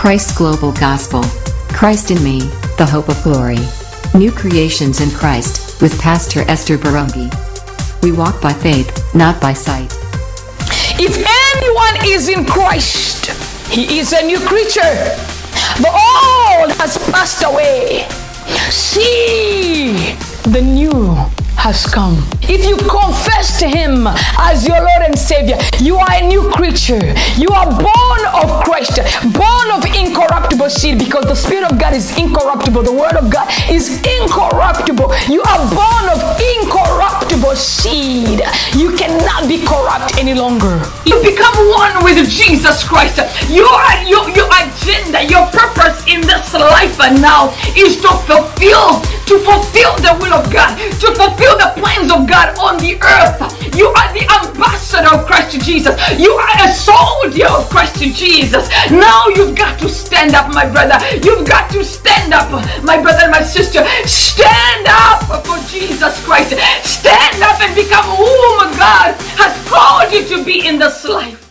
Christ Global Gospel. Christ in me, the hope of glory. New creations in Christ, with Pastor Esther Barungi. We walk by faith, not by sight. If anyone is in Christ, he is a new creature. The old has passed away. See, the new has come. If you confess to Him as your Lord and Savior, you are a new creature. You are born of Christ, born of incorruptible seed because the Spirit of God is incorruptible. The Word of God is incorruptible. You are born of incorruptible seed. You cannot be corrupt any longer. You become one with Jesus Christ. Your, your, your agenda, your purpose in this life and now is to fulfill, to fulfill the will of God, to fulfill the plans of God on the earth. You are the ambassador of Christ Jesus. You are a soldier of Christ Jesus. Now you've got to stand up, my brother. You've got to stand up, my brother and my sister. Stand up for Jesus Christ. Stand up and become whom God has called you to be in this life.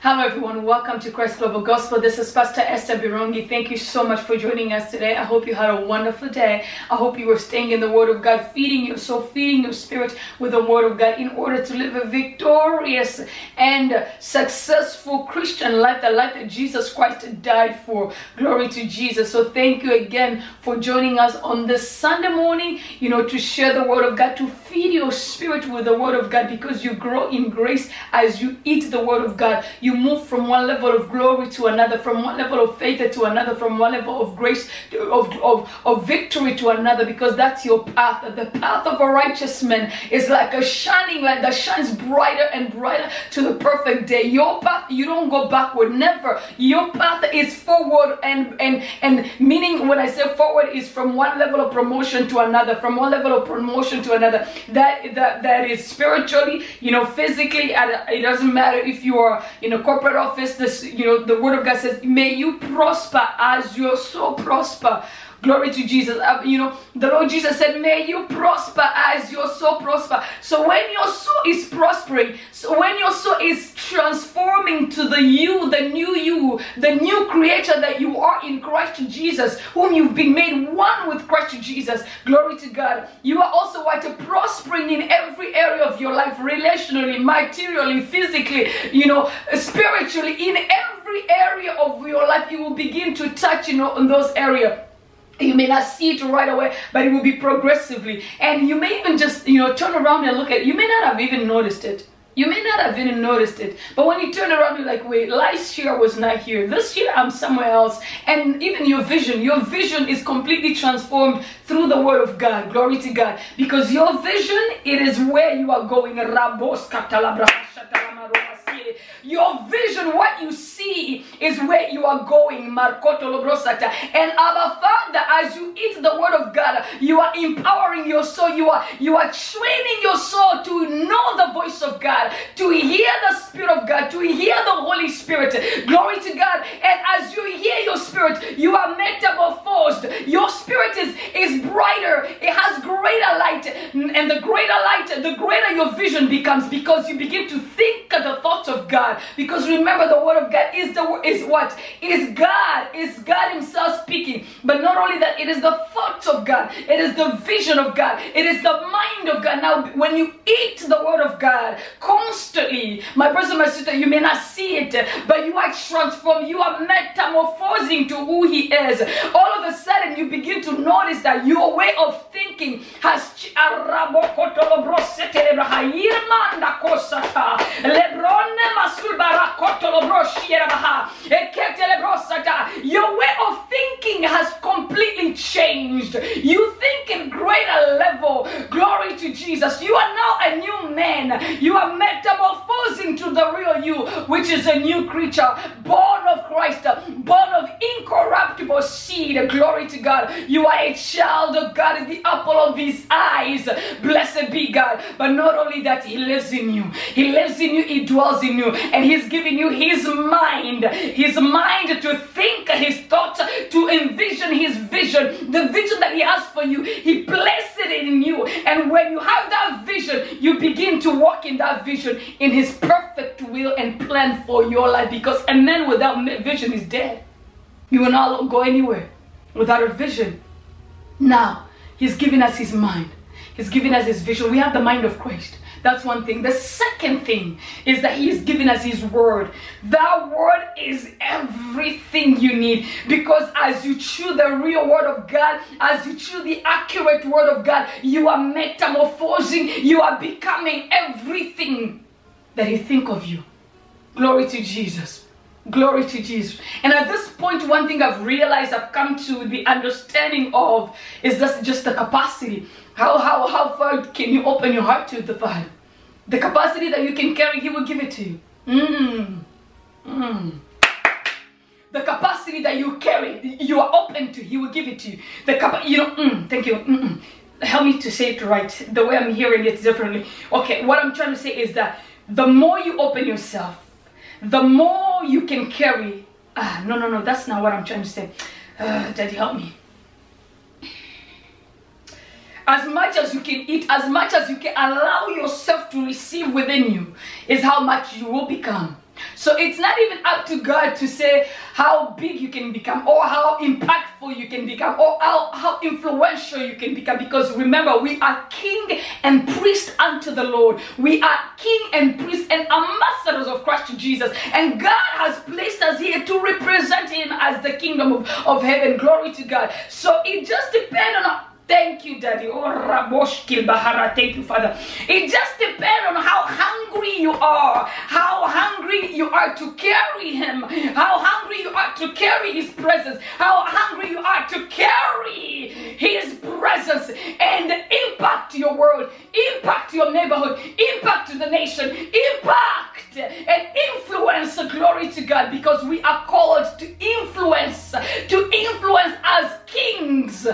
Hello, everyone. Welcome to Christ Global Gospel. This is Pastor Esther Birongi. Thank you so much for joining us today. I hope you had a wonderful day. I hope you were staying in the Word of God, feeding your soul, feeding your spirit with the Word of God in order to live a victorious and successful Christian life, the life that Jesus Christ died for. Glory to Jesus. So, thank you again for joining us on this Sunday morning, you know, to share the Word of God, to feed your spirit with the Word of God because you grow in grace as you eat the Word of God. You move from one level of glory to another, from one level of faith to another, from one level of grace, of, of, of victory to another, because that's your path. The path of a righteous man is like a shining light that shines brighter and brighter to the perfect day. Your path, you don't go backward, never. Your path is forward, and and and meaning when I say forward is from one level of promotion to another, from one level of promotion to another. That that that is spiritually, you know, physically. It doesn't matter if you are, you know corporate office this you know the word of god says may you prosper as your soul prosper Glory to Jesus. Uh, you know, the Lord Jesus said, May you prosper as your soul prosper. So when your soul is prospering, so when your soul is transforming to the you, the new you, the new creator that you are in Christ Jesus, whom you've been made one with Christ Jesus, glory to God. You are also what prospering in every area of your life, relationally, materially, physically, you know, spiritually, in every area of your life, you will begin to touch, you know, those areas you may not see it right away, but it will be progressively. And you may even just, you know, turn around and look at it. You may not have even noticed it. You may not have even noticed it. But when you turn around, you're like, wait, last year I was not here. This year I'm somewhere else. And even your vision, your vision is completely transformed through the word of God. Glory to God. Because your vision, it is where you are going. Your vision, what you see, is where you are going. And Abba Father, as you eat the word of God, you are empowering your soul. You are you are training your soul to know the voice of God, to hear the Spirit of God, to hear the Holy Spirit. Glory to God. And as you hear your spirit, you are metamorphosed. Your spirit is, is brighter, it has greater light. And the greater light, the greater your vision becomes because you begin to think the thoughts of God. Because remember, the word of God is the is what? Is God, is God Himself speaking. But not only that, it is the thoughts of God, it is the vision of God, it is the mind of God. Now, when you eat the word of God constantly, my brother, my sister, you may not see it, but you are transformed, you are metamorphosing to who He is. All of a sudden, you begin to notice that your way of thinking has your way of thinking has completely changed. You think in greater level. Glory to Jesus. You are now a new man. You are metamorphosing to the real you, which is a new creature, born of Christ, born of incorruptible seed. Glory to God. You are a child of God, the apple of his eyes. Blessed be God. But not only that, he lives in you. He lives in you, he dwells in you, and he's giving you his mind. His mind to think, his thoughts, to envision his vision, the vision that he has for you. He places it in you. And when you have that vision, you begin to walk in that vision in His perfect will and plan for your life. Because a man without vision is dead. You will not go anywhere without a vision. Now, He's giving us His mind. He's giving us His vision. We have the mind of Christ. That's one thing. The second thing is that He is giving us His word. That word is everything you need because as you chew the real word of God, as you chew the accurate word of God, you are metamorphosing, you are becoming everything that He think of you. Glory to Jesus. Glory to Jesus. And at this point, one thing I've realized, I've come to the understanding of is this just the capacity how, how, how far can you open your heart to the Father? The capacity that you can carry, He will give it to you. Mm. Mm. The capacity that you carry, you are open to, He will give it to you. The capa- you know, mm, thank you. Mm-mm. Help me to say it right. The way I'm hearing it differently. Okay, what I'm trying to say is that the more you open yourself, the more you can carry. Ah, no, no, no, that's not what I'm trying to say. Uh, Daddy, help me as much as you can eat, as much as you can allow yourself to receive within you, is how much you will become. So it's not even up to God to say how big you can become or how impactful you can become or how, how influential you can become. Because remember, we are king and priest unto the Lord. We are king and priest and ambassadors of Christ Jesus. And God has placed us here to represent Him as the kingdom of, of heaven. Glory to God. So it just depends on Thank you, Daddy. Oh, Raboshkil Bahara. Thank you, Father. It just depends on how hungry you are, how hungry you are to carry Him, how hungry you are to carry His presence, how hungry you are to carry His presence and impact your world, impact your neighborhood, impact the nation, impact and influence. Glory to God because we are called to influence, to influence as kings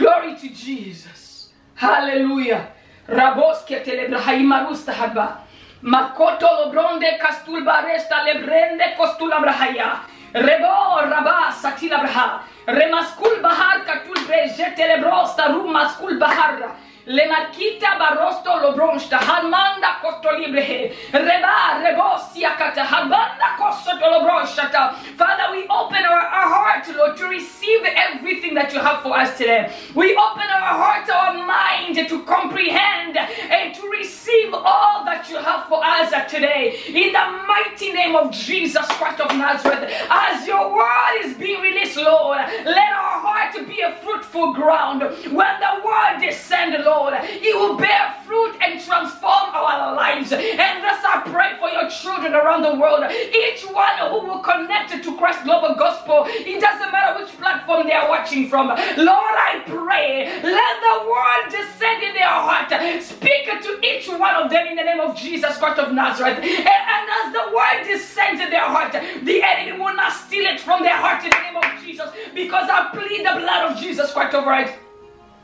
Glory to Jesus. Hallelujah. Raboske telebrahima rusta haba. Makoto lobronde kastulba resta lebrende kostula brahaya. Rebo raba satila braha. Remaskul bahar katul breje telebrosta rumaskul bahar. Lemakita barosto lobronsta halmanda librehe. Reba rebosia kata halbanda kosto lobronsta. Father, we open our, our heart, Lord, to receive everything that you have for us today. We open our heart, our mind to comprehend and to receive all that you have for us today. In the mighty name of Jesus Christ of Nazareth, as your word is being released, Lord, let our heart be a fruitful ground. When the word descends, Lord, Lord. It will bear fruit and transform our lives. And thus I pray for your children around the world. Each one who will connect to Christ Global Gospel. It doesn't matter which platform they are watching from. Lord, I pray. Let the word descend in their heart. Speak to each one of them in the name of Jesus Christ of Nazareth. And, and as the word descends in their heart, the enemy will not steal it from their heart in the name of Jesus. Because I plead the blood of Jesus Christ over it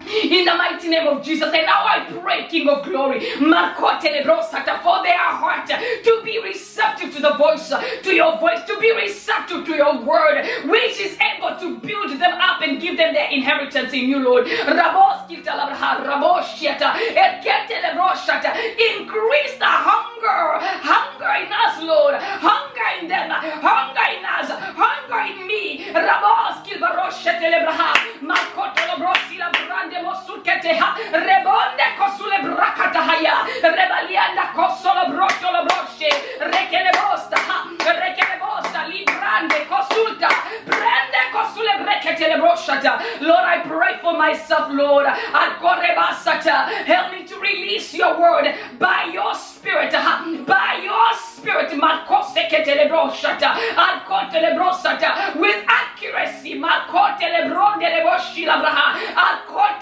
in the mighty name of Jesus. And now I pray, King of Glory, for their heart to be receptive to the voice, to your voice, to be receptive to your word, which is able to build them up and give them their inheritance in you, Lord. Increase the hunger, hunger in us, Lord, hunger in them, hunger in us, hunger in me. Labrosi mosuketeha rebonde kosule brakatahaya rebalianda kosolo rekele bosta rekele bosta. Kosulta. Kosule broshata. Lord I pray for myself Lord. Help me to release your word by your spirit by your spirit makoseketele broshata. Alkotele brosata. With accuracy makotele bronde leboshi labraha alkote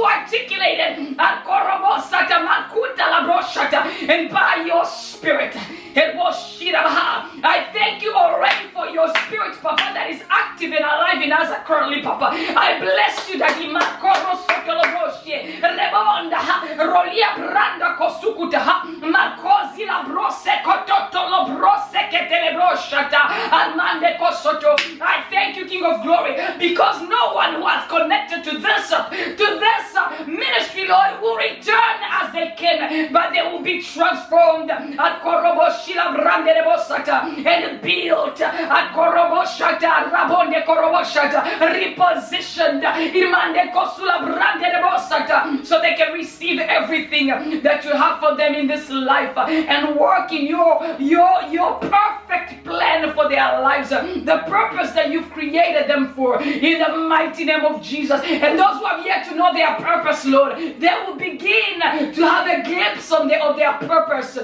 Help me to articulate it. And by your spirit, I thank you already for your spirit, Papa, that is active and alive in us currently, Papa. I bless you that Rebonda, Rolia Branda Kosukuta, Marcosi la brose kototo lo brose ketelebrosata, Almande Kosoto. I thank you, King of Glory, because no one who has connected to this, to this but they will be transformed. At Koroboshila Brande Bosata and built. At Koroboshata Rabonde Koroboshata repositioned. Imande Kosula Brande Bosata so they can receive everything that you have for them in this life and work in your your your perfect plan for their lives. The purpose that you've created them for in the mighty name of Jesus. And those who have yet to know their purpose Lord they will begin to have a glimpse of their, of their purpose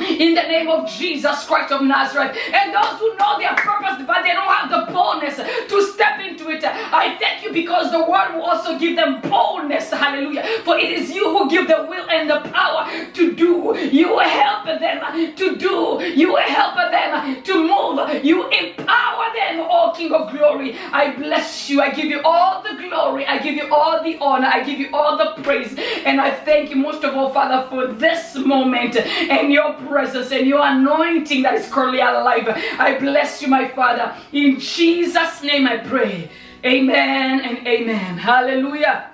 in the name of Jesus Christ of Nazareth. And those who know their purpose, but they don't have the boldness to step into it, I thank you because the word will also give them boldness. Hallelujah. For it is you who give the will and the power to do. You help them to do. You help them to move. You empower them, oh King of glory. I bless you. I give you all the glory. I give you all the honor. I give you all the praise. And I thank you most of all, Father, for this moment and your presence and your anointing that is currently alive. I bless you, my Father. In Jesus' name I pray. Amen and amen. Hallelujah.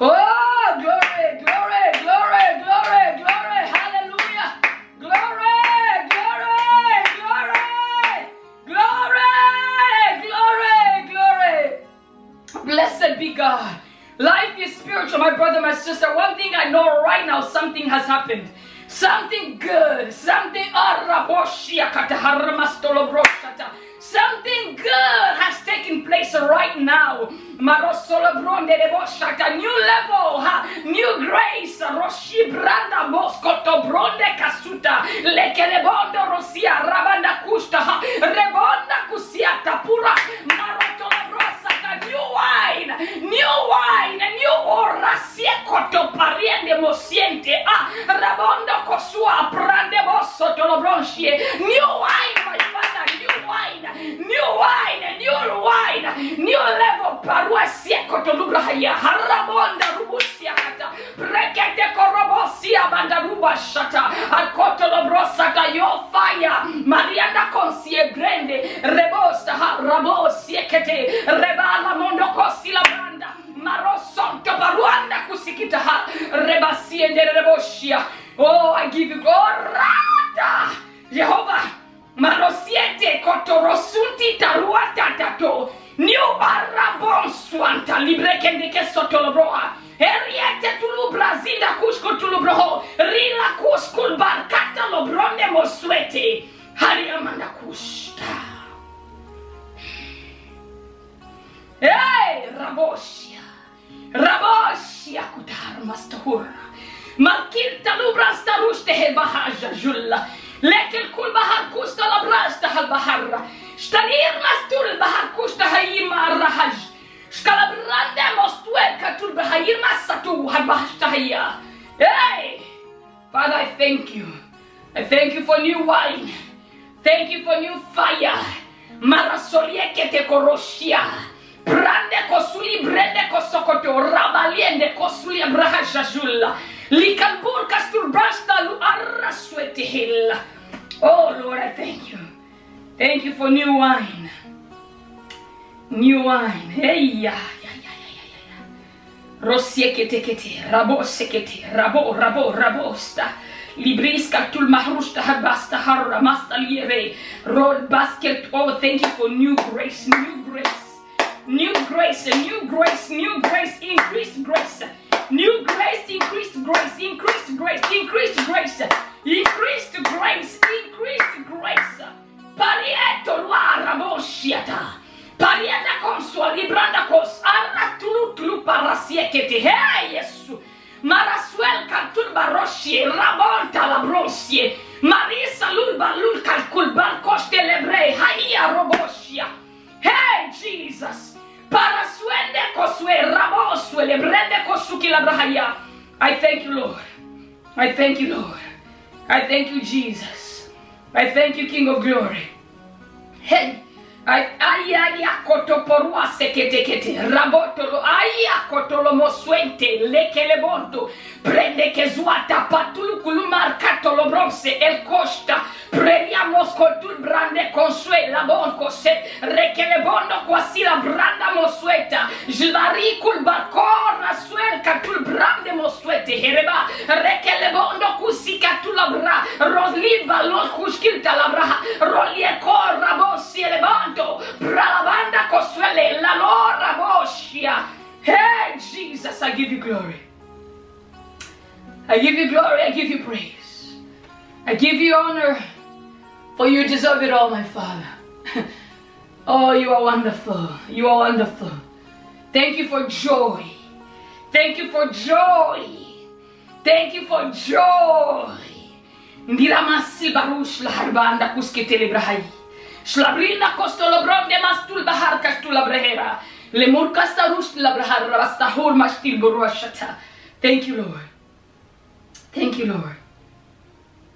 Oh, glory, glory, glory, glory, glory. Hallelujah. Glory, glory, glory, glory, glory, glory. Blessed be God. Life is spiritual, my brother, my sister. One thing I know right now, something has happened. Something good, something something good has taken place right now. New level, new grace. Roshi branda moskoto bronde kasuta. Lekelebondo rosia rabanda kusta. Rebonda kusiata pura. Brosata. New wine, new wine, new orasie koto pariende mosiente. Ah, rabondo kosua prande bosso tolo bronchie. New wine, my father, new wine, new wine, new wine, new level paruasie koto lubrahaya. Harabonda rubusia kata. Brekete korobosia banda rubashata. Akoto lobrosata your fire. Marianda consie grande. Rebosta rabosie kete. Rebala Rosiekete kete, rabo sekete, rabo, rabo, rabosta. Libriska tul mahrusta habasta harra masta liere. Roll basket. Oh, thank you for new grace, new grace. New grace, new grace, new grace, increased grace. New grace, increased grace, increased grace, increased grace, increased grace, increased grace. Parieto luara moshiata. Parieta consua libranda cos arra parasiekete. Hey, Yesu. Marasuel cantur baroshie, rabonta la brosie. Marisa lul balul calcul barcoste lebrei, haia roboshia. Hey, Jesus. Parasuende kosue rabosue lebrende kosuki labrahaya. I thank you, Lord. I thank you, Lord. I thank you, Jesus. I thank you, King of Glory. Hey, Ayaya kotoporua seketekete rabotolo aya kotolo moswente lekele bonto prende che zuata patulu kulumar katolo bronze el costa. Prendiamo scoltul brande consuela bonco se rekele bondo quasi la branda mosueta. Jlari kul bakora suel katul brande mosuete hereba rekele bondo kusi katula bra rosliva los kuskilta la bra rolie corra bossi le bondo bralabanda cosuele la lora boschia hey Jesus I give you glory I give you glory, I give you praise. I give you honor, for you deserve it all, my Father. oh, you are wonderful. You are wonderful. Thank you for joy. Thank you for joy. Thank you for joy. Ndila masi barush la harbanda kusketele brahai. Shlabrina kostolo bronde mastul bahar kastula brahera. Lemur kastarush la brahar rabastahur mastil buruashata. Thank you, Lord. Thank you, Lord.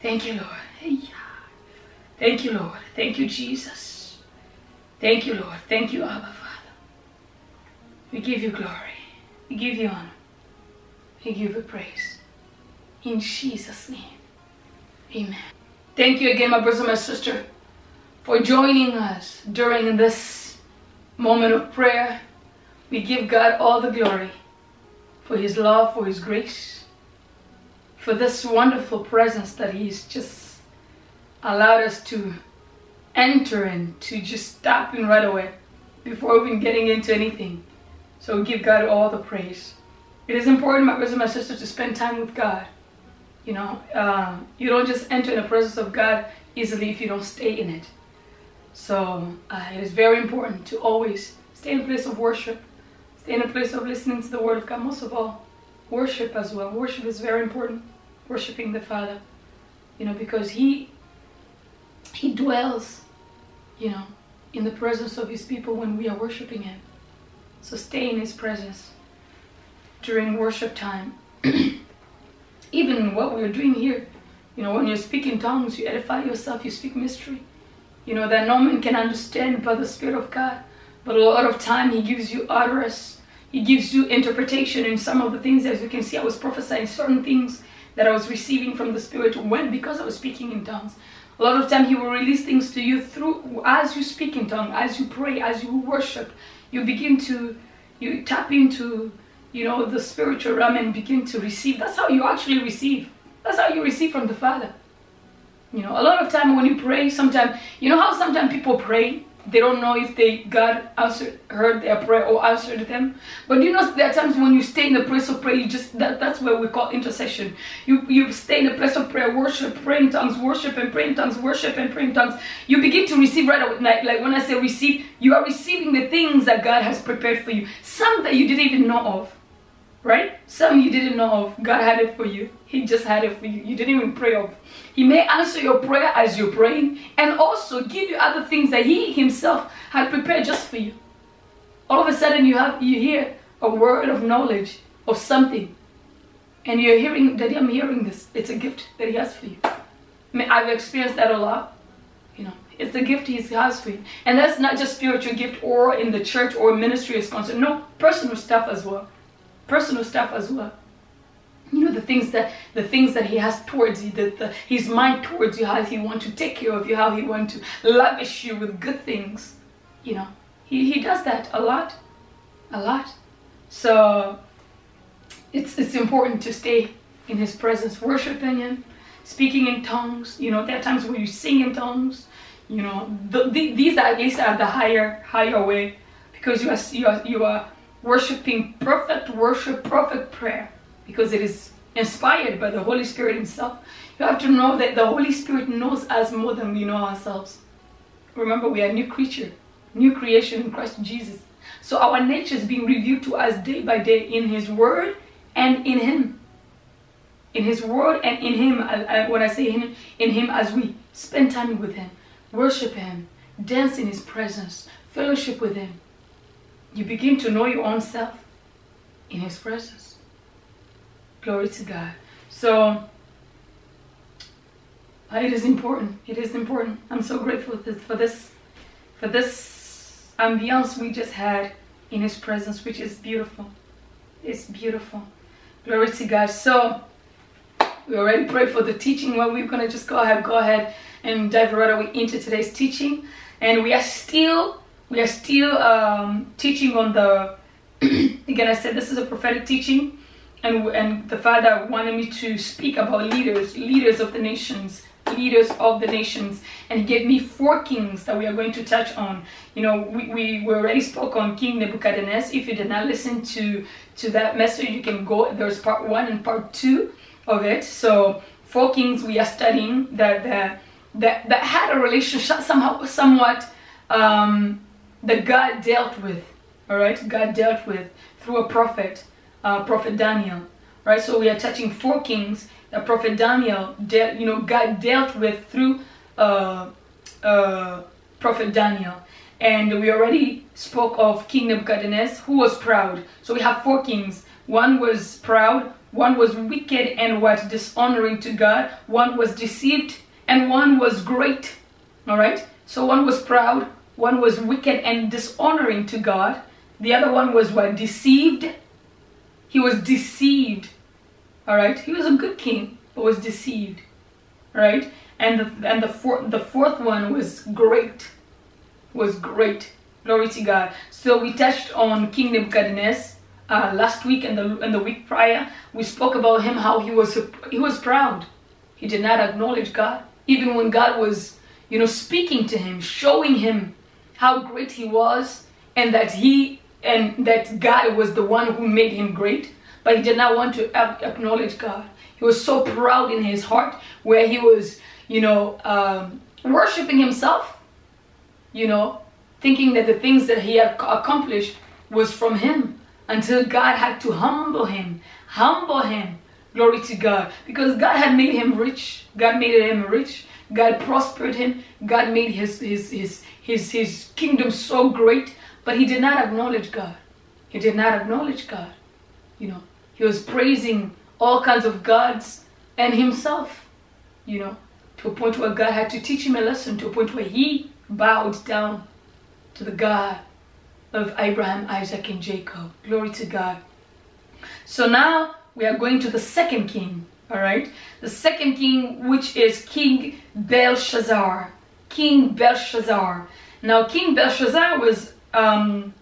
Thank you, Lord. Thank you, Lord. Thank you, Jesus. Thank you, Lord. Thank you, Abba, Father. We give you glory. We give you honor. We give you praise. In Jesus' name. Amen. Thank you again, my brother my sister, for joining us during this moment of prayer. We give God all the glory for His love, for His grace, for this wonderful presence that He's just allowed us to enter and to just stop in right away before even getting into anything. So give God all the praise. It is important, my brothers and my sisters, to spend time with God. You know, uh, you don't just enter in the presence of God easily if you don't stay in it. So uh, it is very important to always stay in a place of worship, stay in a place of listening to the Word of God. Most of all, worship as well. Worship is very important worshiping the Father, you know, because He He dwells, you know, in the presence of His people when we are worshiping Him. So stay in His presence during worship time. Even what we're doing here, you know, when you speak in tongues, you edify yourself, you speak mystery, you know, that no man can understand but the Spirit of God. But a lot of time He gives you utterance. He gives you interpretation in some of the things, as you can see, I was prophesying certain things that I was receiving from the Spirit when because I was speaking in tongues. A lot of time He will release things to you through as you speak in tongue, as you pray, as you worship. You begin to you tap into you know the spiritual realm and begin to receive. That's how you actually receive. That's how you receive from the Father. You know, a lot of time when you pray, sometimes you know how sometimes people pray they don't know if they God answered heard their prayer or answered them. But you know there are times when you stay in the place of prayer, you just that, that's where we call intercession. You you stay in the place of prayer, worship, pray in tongues, worship and pray in tongues, worship and pray in tongues. You begin to receive right away. Like, like when I say receive, you are receiving the things that God has prepared for you. Some that you didn't even know of. Right? Some you didn't know of. God had it for you. He just had it for you. You didn't even pray of. He may answer your prayer as you're praying and also give you other things that He Himself had prepared just for you. All of a sudden you have you hear a word of knowledge of something. And you're hearing that I'm hearing this. It's a gift that He has for you. I mean, I've experienced that a lot. You know, it's a gift He has for you. And that's not just spiritual gift or in the church or ministry is concerned. No, personal stuff as well. Personal stuff as well. You know the things that the things that he has towards you that the his mind towards you how he want to take care of you how he want to lavish you with good things. You know he, he does that a lot a lot. So it's it's important to stay in his presence worshiping him speaking in tongues. You know there are times where you sing in tongues. You know the, the, these are these are the higher higher way because you are you are you are worshiping perfect worship perfect prayer because it is inspired by the Holy Spirit Himself. You have to know that the Holy Spirit knows us more than we know ourselves. Remember, we are a new creature, new creation in Christ Jesus. So our nature is being revealed to us day by day in His Word and in Him. In His Word and in Him. When I say Him, in Him, as we spend time with Him, worship Him, dance in His presence, fellowship with Him, you begin to know your own self in His presence. Glory to God. So it is important. It is important. I'm so grateful for this for this ambiance we just had in His presence, which is beautiful. It's beautiful. Glory to God. So we already prayed for the teaching. Well, we're gonna just go ahead, go ahead and dive right away into today's teaching. And we are still we are still um, teaching on the again i said this is a prophetic teaching and and the father wanted me to speak about leaders leaders of the nations leaders of the nations and he gave me four kings that we are going to touch on. You know we, we, we already spoke on king nebuchadnezzar. If you did not listen to to that message you can go there's part one and part two of it. So four kings we are studying that that that, that had a relationship somehow somewhat um, that god dealt with all right? God dealt with through a prophet uh, prophet daniel right? So we are touching four kings that prophet daniel dealt you know god dealt with through uh, uh, prophet daniel. And we already spoke of king nebuchadnezzar who was proud. So we have four kings. One was proud one was wicked and what? Dishonoring to god. One was deceived and one was great all right? So one was proud one was wicked and dishonoring to god the other one was what? Deceived. He was deceived. All right. He was a good king, but was deceived. Right. And the and the fourth the fourth one was great. Was great. Glory to God. So we touched on King Nebuchadnezzar uh, last week and the and the week prior. We spoke about him how he was he was proud. He did not acknowledge God, even when God was you know speaking to him, showing him how great he was, and that he and that God was the one who made him great, but he did not want to acknowledge God. He was so proud in his heart, where he was, you know, um, worshiping himself, you know, thinking that the things that he had accomplished was from him, until God had to humble him, humble him. Glory to God, because God had made him rich. God made him rich. God prospered him. God made his his his his, his kingdom so great but he did not acknowledge God. He did not acknowledge God. You know, he was praising all kinds of gods and himself, you know, to a point where God had to teach him a lesson, to a point where he bowed down to the God of Abraham, Isaac, and Jacob. Glory to God. So now we are going to the second king, all right? The second king, which is King Belshazzar. King Belshazzar. Now, King Belshazzar was um,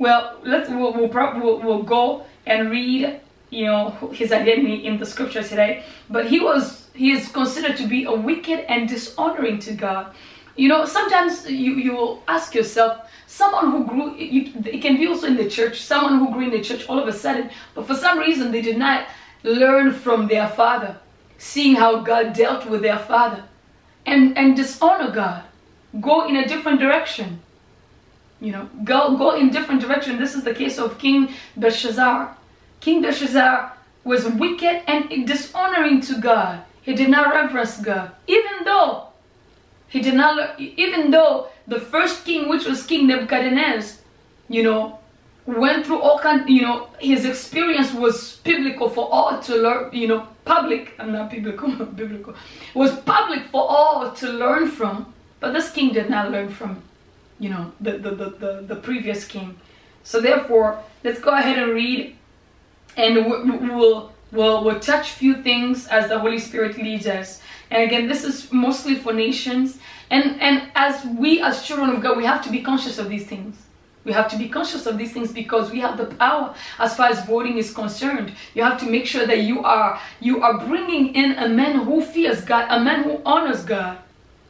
well, let's we'll we'll, we'll, go and read you know his identity in the scripture today. But he was he is considered to be a wicked and dishonoring to God. You know, sometimes you you will ask yourself, someone who grew you, it can be also in the church, someone who grew in the church all of a sudden, but for some reason they did not learn from their father, seeing how God dealt with their father, and and dishonor God, go in a different direction you know, go go in different direction. This is the case of King Belshazzar. King Belshazzar was wicked and dishonoring to God. He did not reverence God, even though he did not. Even though the first king, which was King Nebuchadnezzar, you know, went through all kind. You know, his experience was biblical for all to learn. You know, public. I'm not biblical. biblical. Was public for all to learn from. But this king did not learn from you know, the, the, the, the, the previous king. So therefore, let's go ahead and read and we'll, we'll, we'll touch few things as the Holy Spirit leads us. And again, this is mostly for nations. And, and as we as children of God, we have to be conscious of these things. We have to be conscious of these things because we have the power as far as voting is concerned. You have to make sure that you are you are bringing in a man who fears God, a man who honors God.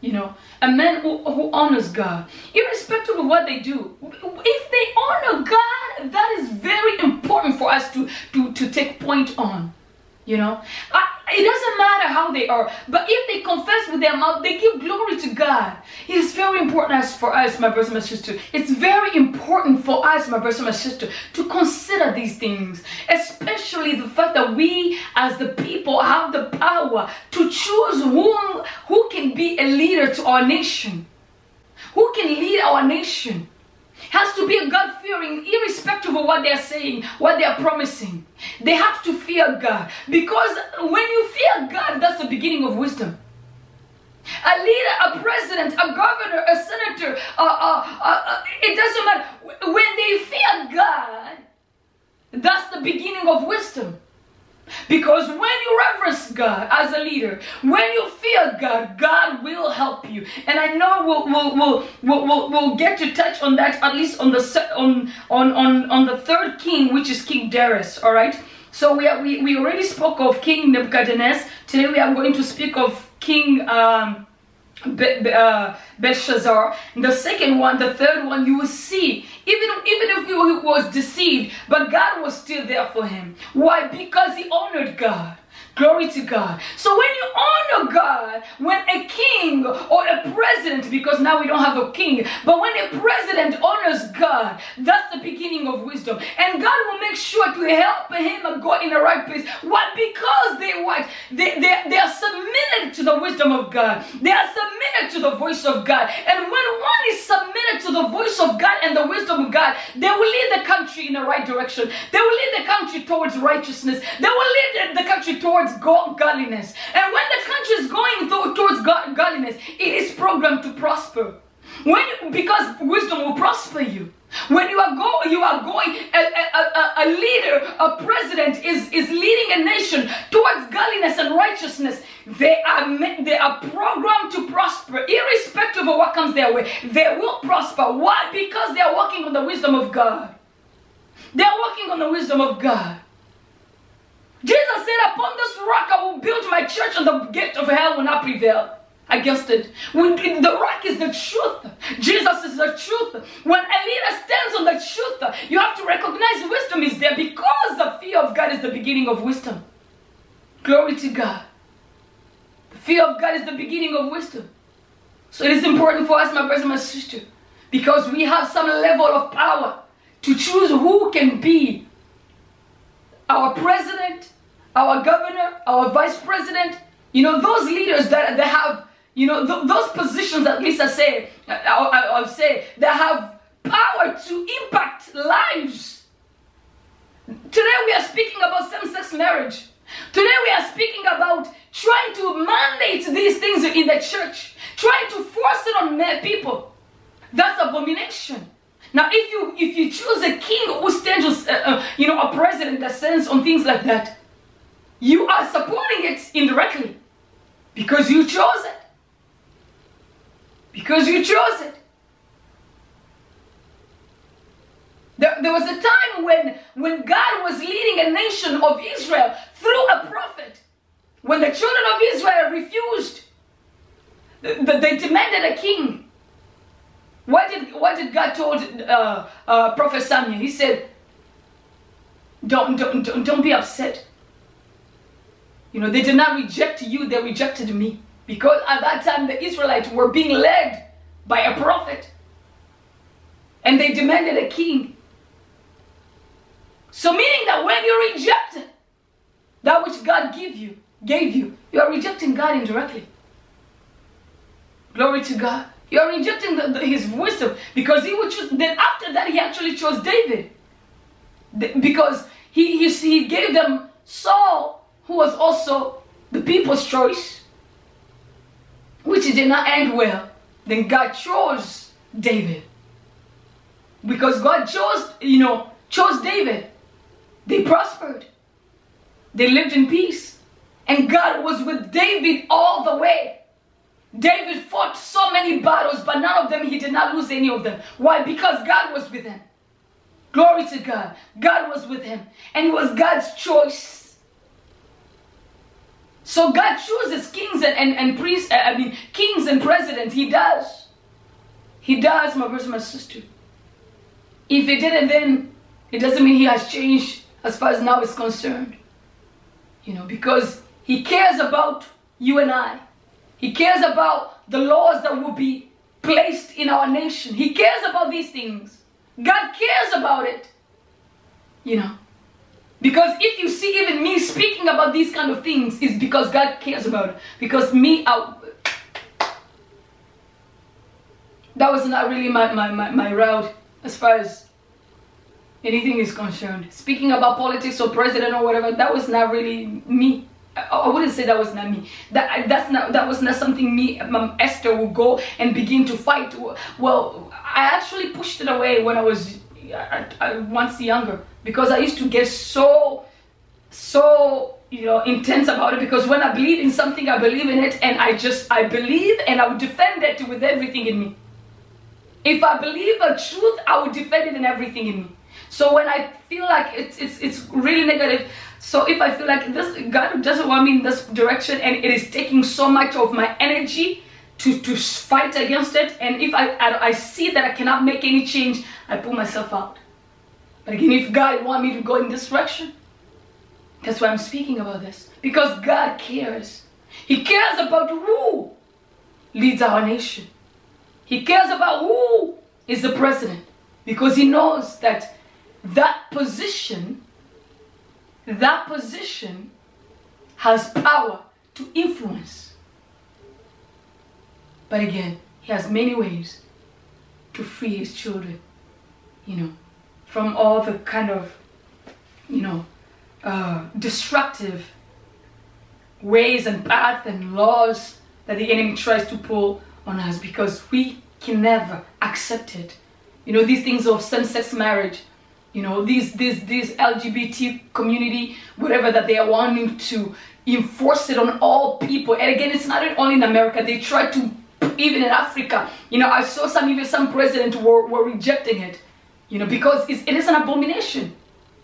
You know, a man who, who honors God, irrespective of what they do. If they honor God, that is very important for us to, to, to take point on. You know, I, it doesn't matter how they are, but if they confess with their mouth, they give glory to God. It is very important as for us, my brothers and my sisters. It's very important for us, my brothers and my sisters, to consider these things, especially the fact that we, as the people, have the power to choose whom who can be a leader to our nation, who can lead our nation has to be God fearing, irrespective of what they're saying, what they're promising. They have to fear God because when you fear God, that's the beginning of wisdom. A leader, a president, a governor, a senator, uh, uh, uh, it doesn't matter. When they fear God, that's the beginning of wisdom. Because when you reverence God as a leader, when you fear God, God will help you. And I know we'll we'll we'll we'll, we'll, get to touch on that at least on the on on on on the third king, which is King Darius. All right. So we, are, we we already spoke of King Nebuchadnezzar. Today we are going to speak of King. Um, Uh, Belshazzar. The second one, the third one, you will see. Even, even if he was deceived, but God was still there for him. Why? Because he honored God. Glory to God. So when you honor God, when a king or a president, because now we don't have a king, but when a president honors God, that's the beginning of wisdom. And God will make sure to help him go in the right place. Why? Because they what? They, they, they are submitted to the wisdom of God. They are submitted to the voice of God. And when one is submitted to the voice of God and the wisdom of God, they will lead the country in the right direction. They will lead the country towards righteousness. They will lead the country towards towards godliness. And when the country is going towards God, godliness, it is programmed to prosper. When you, because wisdom will prosper you. When you are going, you are going. A, a, a, a, leader, a president is is leading a nation towards godliness and righteousness. They are they are programmed to prosper, irrespective of what comes their way. They will prosper. Why? Because they are working on the wisdom of God. They are working on the wisdom of God. Jesus said, Upon this rock I will build my church, and the gate of hell will not prevail against it. When the rock is the truth, Jesus is the truth. When a leader stands on the truth, you have to recognize wisdom is there because the fear of God is the beginning of wisdom. Glory to God. The fear of God is the beginning of wisdom. So it is important for us, my brothers and my sister, because we have some level of power to choose who can be our president, our governor, our vice president, you know, those leaders that, that have, you know, th- those positions, at least I say, I, I, will say, that have power to impact lives. Today we are speaking about same-sex marriage. Today we are speaking about trying to mandate these things in the church, trying to force it on people. That's abomination. Now, if you if you choose a king who stands, uh, uh, you know, a president that stands on things like that, you are supporting it indirectly because you chose it. Because you chose it. There, there was a time when, when God was leading a nation of Israel through a prophet. When the children of Israel refused, they demanded a king. What did what did God told uh, uh, Prophet Samuel? He said, don't, don't, don't, don't be upset. You know, they did not reject you, they rejected me. Because at that time the Israelites were being led by a prophet. And they demanded a king. So meaning that when you reject that which God give you, gave you, you are rejecting God indirectly. Glory to God. You are rejecting the, the, his wisdom because he would choose. Then after that, he actually chose David because he, he, he gave them Saul, who was also the people's choice, which did not end well. Then God chose David because God chose, you know, chose David. They prospered. They lived in peace. And God was with David all the way. David fought so many battles, but none of them, he did not lose any of them. Why? Because God was with him. Glory to God. God was with him. And it was God's choice. So God chooses kings and, and, and priests, uh, I mean, kings and presidents. He does. He does, my brother, my sister. If he didn't, then it doesn't mean he has changed as far as now is concerned. You know, because he cares about you and I. He cares about the laws that will be placed in our nation. He cares about these things. God cares about it. You know. Because if you see even me speaking about these kind of things, it's because God cares about it. Because me, I, that was not really my, my, my, my route as far as anything is concerned. Speaking about politics or president or whatever, that was not really me. I wouldn't say that was not me. That that's not that was not something me, um, Esther, would go and begin to fight. Well, I actually pushed it away when I was I, I, once younger because I used to get so so you know intense about it because when I believe in something, I believe in it, and I just I believe and I would defend it with everything in me. If I believe a truth, I would defend it in everything in me. So when I feel like it's it's it's really negative, so if I feel like this God doesn't want me in this direction and it is taking so much of my energy to, to fight against it, and if I, I, I see that I cannot make any change, I pull myself out. But again, if God want me to go in this direction, that's why I'm speaking about this. Because God cares. He cares about who leads our nation. He cares about who is the president. Because he knows that that position that position has power to influence. But again, he has many ways to free his children, you know, from all the kind of, you know, uh, destructive ways and paths and laws that the enemy tries to pull on us because we can never accept it. You know, these things of same-sex marriage, you know these this this lgbt community whatever that they are wanting to enforce it on all people. And again it's not only in america. They try to even in africa. You know i saw some even some presidents were, were rejecting it you know because it's, it is an abomination.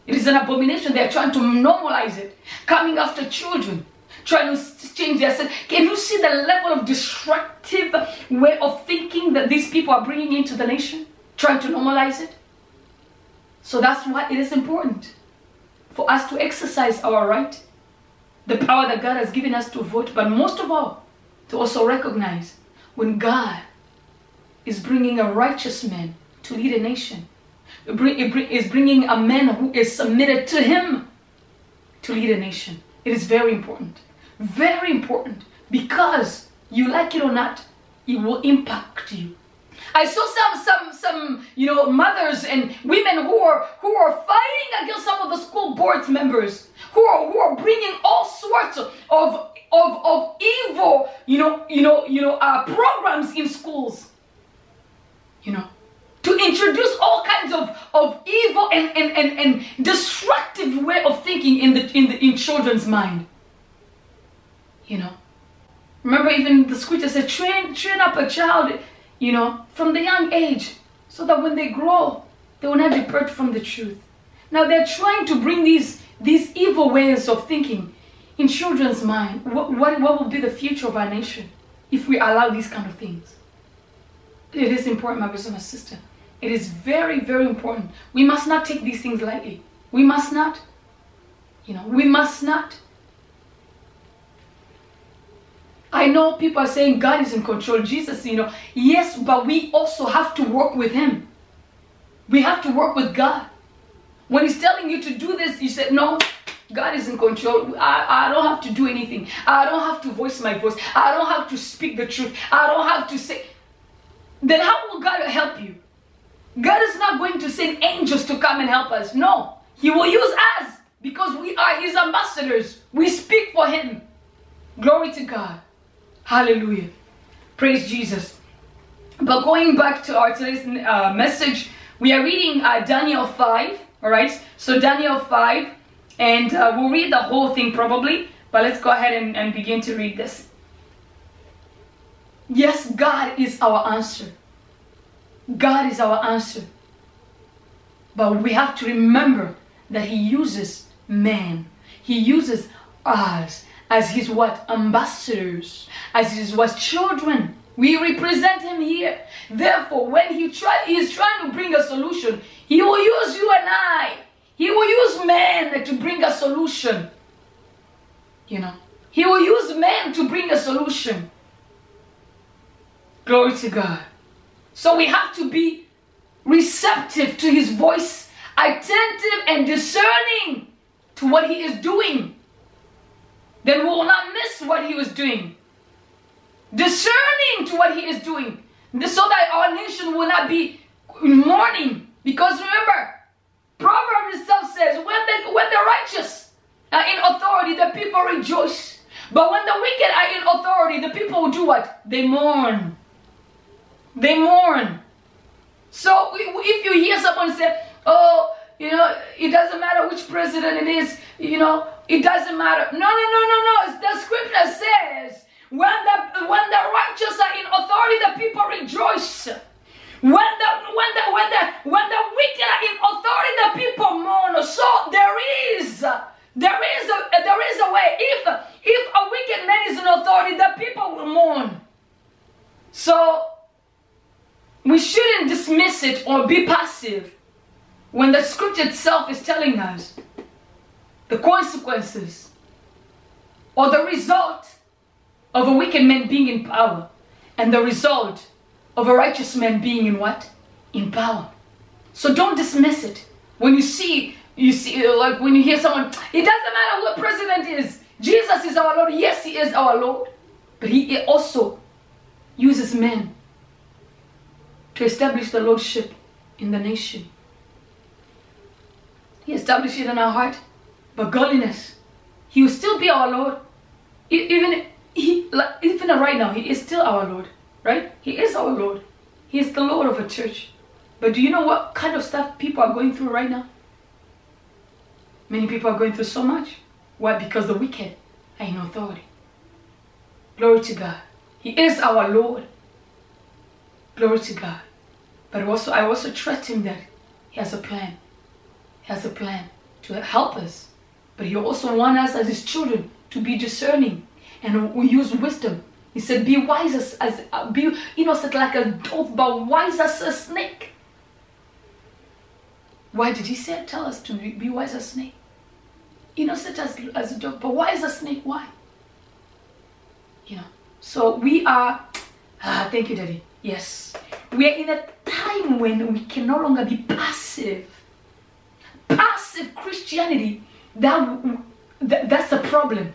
It is an abomination. They're trying to normalize it coming after children trying to change their sense can you see the level of destructive way of thinking that these people are bringing into the nation? Trying to normalize it so that's why it is important for us to exercise our right, the power that God has given us to vote, but most of all, to also recognize when God is bringing a righteous man to lead a nation, is bringing a man who is submitted to him to lead a nation. It is very important. Very important because you like it or not, it will impact you. I saw some some some you know mothers and women who are who are fighting against some of the school board members who are who are bringing all sorts of of of evil you know you know you know uh, programs in schools. You know to introduce all kinds of, of evil and, and, and, and destructive way of thinking in the in the in children's mind. You know. Remember even the scripture said train train up a child you know, from the young age, so that when they grow, they will not depart from the truth. Now they're trying to bring these these evil ways of thinking in children's mind. What, what, what will be the future of our nation if we allow these kind of things? It is important, my brother and my sister. It is very, very important. We must not take these things lightly. We must not. You know, we must not. I know people are saying God is in control, Jesus, you know. Yes, but we also have to work with Him. We have to work with God. When He's telling you to do this, you said, No, God is in control. I, I don't have to do anything. I don't have to voice my voice. I don't have to speak the truth. I don't have to say. Then how will God help you? God is not going to send angels to come and help us. No, He will use us because we are His ambassadors. We speak for Him. Glory to God. Hallelujah. Praise Jesus. But going back to our today's uh, message, we are reading uh, Daniel 5, all right? So Daniel 5, and uh, we'll read the whole thing probably, but let's go ahead and, and begin to read this. Yes, God is our answer. God is our answer. But we have to remember that He uses man. He uses us as his what? Ambassadors, as his what? Children. We represent him here. Therefore, when he try, he is trying to bring a solution, he will use you and I. He will use men to bring a solution. You know, he will use men to bring a solution. Glory to God. So we have to be receptive to his voice, attentive and discerning to what he is doing then we will not miss what he was doing. Discerning to what he is doing, so that our nation will not be in mourning. Because remember, Proverbs itself says, when the, when the righteous are in authority, the people rejoice. But when the wicked are in authority, the people do what? They mourn. They mourn. So if you hear someone say, oh, you know, it doesn't matter which president it is, you know, it doesn't matter. No, no, no, no, no. The scripture says when the when the righteous are in authority, the people rejoice. When the when the when the when the wicked are in authority, the people mourn. So there is there is a there is a way. If if a wicked man is in authority, the people will mourn. So we shouldn't dismiss it or be passive when the scripture itself is telling us the consequences or the result of a wicked man being in power and the result of a righteous man being in what? In power. So don't dismiss it. When you see, you see, like when you hear someone, it doesn't matter what president is. Jesus is our Lord. Yes, he is our Lord. But he also uses men to establish the Lordship in the nation. He established it in our heart. But godliness, he will still be our Lord. Even he, even right now, he is still our Lord, right? He is our Lord. He is the Lord of a church. But do you know what kind of stuff people are going through right now? Many people are going through so much. Why? Because the wicked are in authority. Glory to God. He is our Lord. Glory to God. But also, I also trust Him that He has a plan. Has a plan to help us. But He also wants us as His children to be discerning and we use wisdom. He said, "Be wise as, as uh, be innocent like a dove, but wise as a snake." Why did he say tell us to be, be wise as a snake? Innocent as, as a dove, but wise as a snake. Why? You know. So we are. Ah, thank you, Daddy. Yes, we are in a time when we can no longer be passive. Passive Christianity. That, that that's the problem.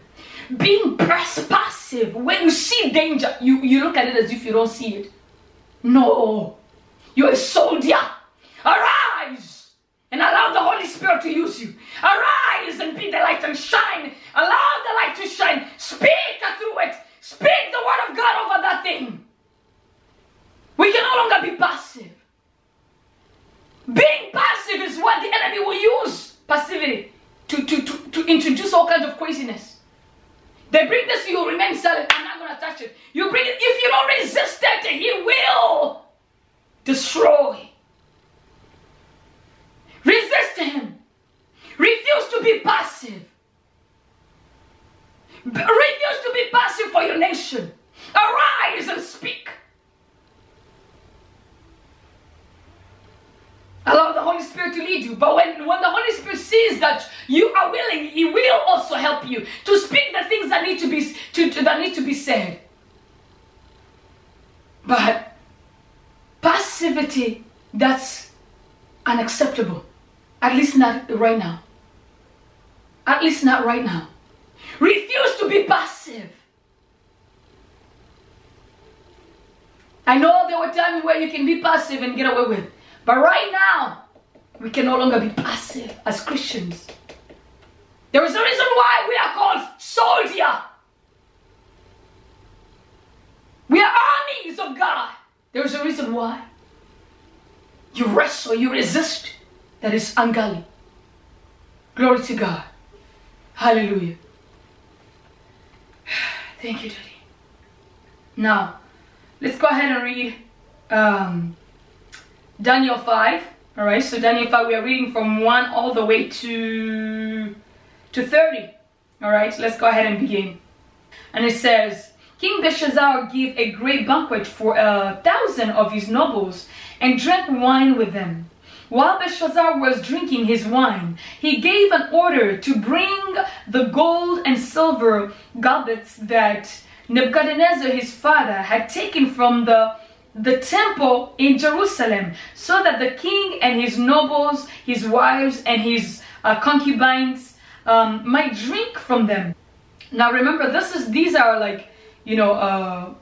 Being passive when you see danger you you look at it as if you don't see it. No. You're a soldier. Arise and allow the holy spirit to use you. Arise and be the light and shine. Allow the light to shine. Speak through it. Speak the word of god over that thing. We can no longer be passive being passive is what the enemy will use passivity to, to, to, to introduce all kinds of craziness they bring this, you remain silent. I'm not going to touch it. You bring it. If you don't resist it, he will destroy. Resist him. Refuse to be passive. Refuse to be passive for your nation. Arise and speak. Allow the Holy Spirit to lead you. But when, when the Holy Spirit sees that you are willing, He will also help you to speak the things that need to be to, to, that need to be said. But passivity that's unacceptable. At least not right now. At least not right now. Refuse to be passive. I know there were times where you can be passive and get away with. But right now, we can no longer be passive as Christians. There is a reason why we are called soldier. We are armies of God. There is a reason why. You wrestle, you resist. That is ungodly. Glory to God. Hallelujah. Thank you, Daddy. Now, let's go ahead and read um, Daniel 5. All right, so Daniel 5, we are reading from 1 all the way to, to 30. All right, let's go ahead and begin. And it says, King Belshazzar gave a great banquet for a thousand of his nobles and drank wine with them. While Belshazzar was drinking his wine, he gave an order to bring the gold and silver goblets that Nebuchadnezzar his father had taken from the the temple in Jerusalem so that the king and his nobles, his wives, and his uh, concubines um, might drink from them. Now remember, this is these are like you know uh,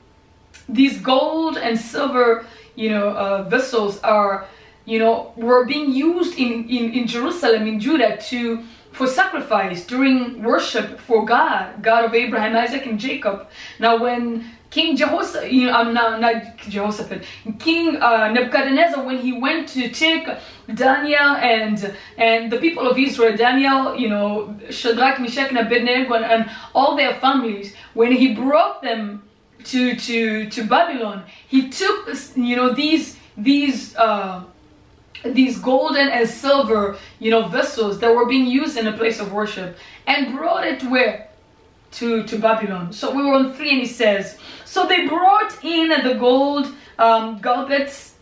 these gold and silver you know uh, vessels are you know were being used in, in in Jerusalem in Judah to for sacrifice during worship for God, God of Abraham, Isaac, and Jacob. Now, when King Jehoshaphat, you know, um, not, not Jehoshaphat, King uh, Nebuchadnezzar, when he went to take Daniel and and the people of Israel, Daniel, you know, Shadrach, Meshach, and Abednego, and, and all their families, when he brought them to to to Babylon, he took you know these these. Uh, these golden and silver, you know, vessels that were being used in a place of worship and brought it where? To, to Babylon. So we were on three and he says, so they brought in the gold um, goblets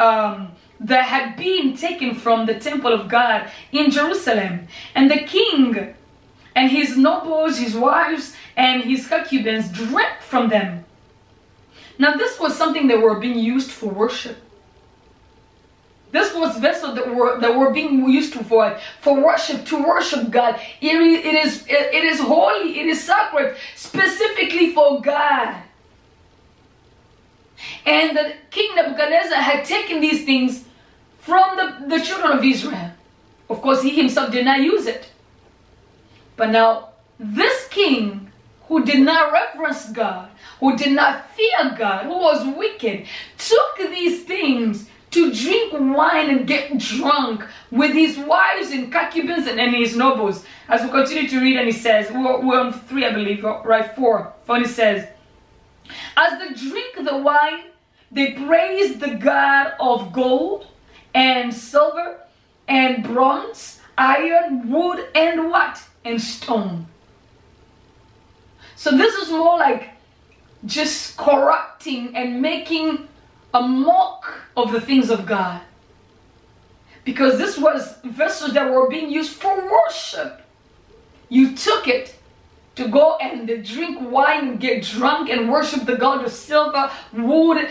um, that had been taken from the temple of God in Jerusalem. And the king and his nobles, his wives, and his concubines drank from them. Now this was something that were being used for worship. This was vessel that were that were being used for for worship to worship God. It is it is, it is holy. It is sacred, specifically for God. And the king Nebuchadnezzar had taken these things from the, the children of Israel. Of course, he himself did not use it. But now, this king who did not reverence God, who did not fear God, who was wicked, took these things to drink wine and get drunk with his wives and concubines and, and his nobles. As we continue to read, and he says, we're, we're on three, I believe, uh, right? Four. For he says, As they drink the wine, they praise the God of gold and silver and bronze, iron, wood, and what? And stone. So this is more like just corrupting and making a mock of the things of God. Because this was vessels that were being used for worship. You took it to go and drink wine get drunk and worship the god of silver, wood,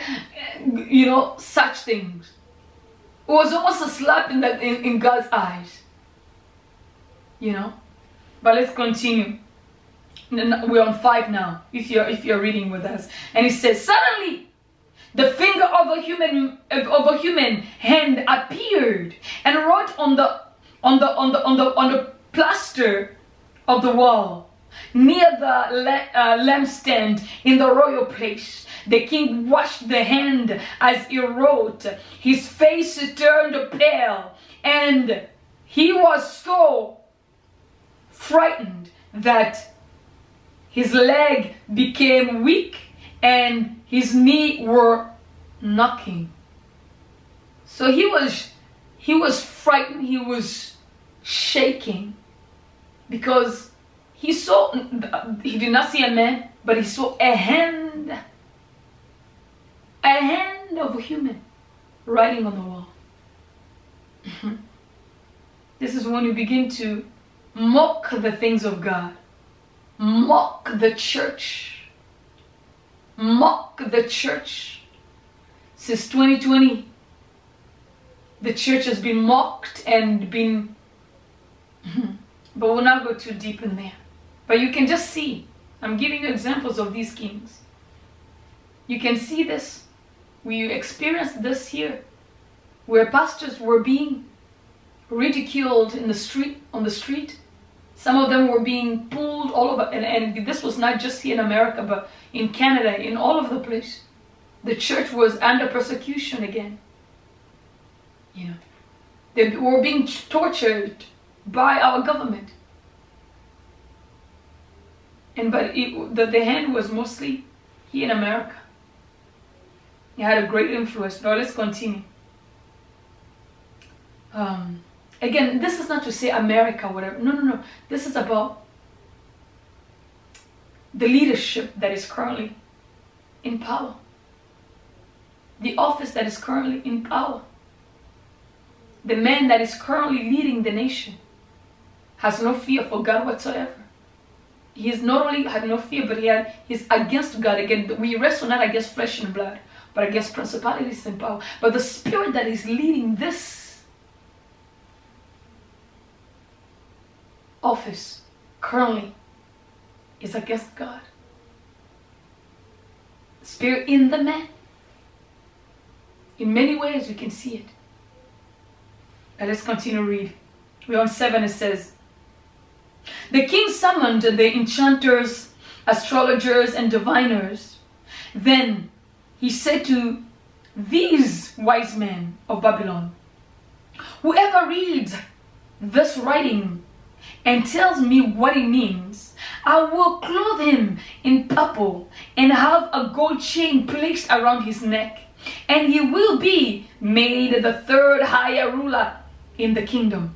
you know, such things. It was almost a slap in, the, in, in God's eyes. You know? But let's continue. We're on five now, if you're if you're reading with us. And it says, Suddenly the finger of a human of a human hand appeared and wrote on the on the on the on the on the plaster of the wall near the uh, lampstand in the royal place. The king washed the hand as he wrote. His face turned pale, and he was so frightened that his leg became weak and his knee were knocking. So he was he was frightened, he was shaking because he saw he did not see a man, but he saw a hand a hand of a human writing on the wall. Mm-hmm. this is when you begin to mock the things of God, mock the church mock the church. Since 2020, the church has been mocked and been, but we'll not go too deep in there. But you can just see, I'm giving you examples of these kings. You can see this. We experienced this here, where pastors were being ridiculed in the street, on the street. Some of them were being pulled all over, and, and this was not just here in America, but in Canada, in all over the place. The church was under persecution again. You know, they were being tortured by our government. And but it, the, the hand was mostly here in America. It had a great influence. Now let's continue. Um, again, this is not to say America, whatever. No, no, no. This is about the leadership that is currently in power, the office that is currently in power, the man that is currently leading the nation has no fear for God whatsoever. He is not only had no fear, but he had he's against God. Again, we wrestle not against flesh and blood, but against principalities and power. But the spirit that is leading this office currently is against God. Spirit in the man. In many ways, we can see it. And let's continue to read. We're on 7, it says, The king summoned the enchanters, astrologers, and diviners. Then he said to these wise men of Babylon, Whoever reads this writing and tells me what it means, I will clothe him in purple and have a gold chain placed around his neck, and he will be made the third higher ruler in the kingdom.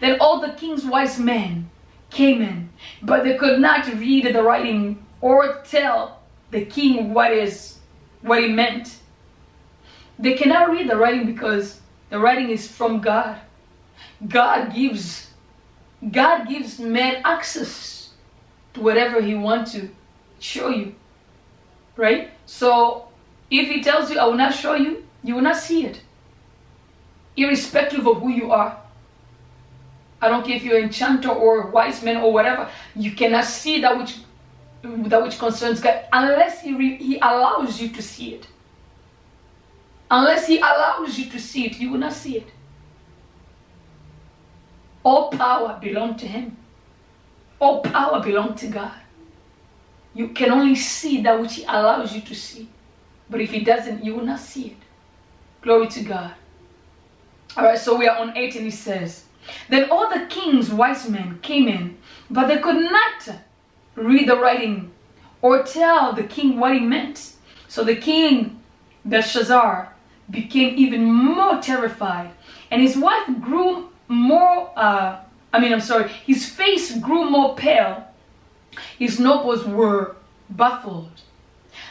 Then all the king's wise men came in, but they could not read the writing or tell the king what is what it meant. They cannot read the writing because the writing is from God. God gives God gives man access to whatever he wants to show you. Right? So if he tells you I will not show you, you will not see it. Irrespective of who you are. I don't care if you're an enchanter or a wise man or whatever, you cannot see that which that which concerns God unless he, re, he allows you to see it. Unless he allows you to see it, you will not see it. All power belongs to him. All power belongs to God. You can only see that which he allows you to see. But if he doesn't, you will not see it. Glory to God. All right, so we are on 8 and he says, Then all the king's wise men came in, but they could not read the writing or tell the king what he meant. So the king, Belshazzar, became even more terrified, and his wife grew more, uh, I mean, I'm sorry, his face grew more pale. His nobles were baffled.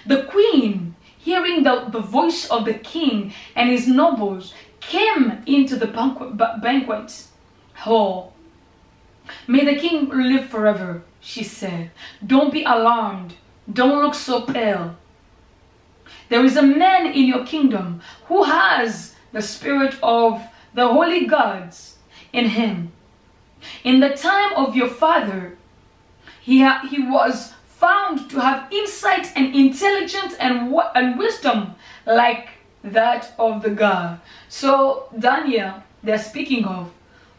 The queen, hearing the, the voice of the king and his nobles, came into the banquet, banquet hall. May the king live forever, she said. Don't be alarmed. Don't look so pale. There is a man in your kingdom who has the spirit of the holy gods in him. In the time of your father, he, he was found to have insight and intelligence and, and wisdom like that of the God. So Daniel, they're speaking of,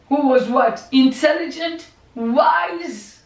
who was what? Intelligent, wise,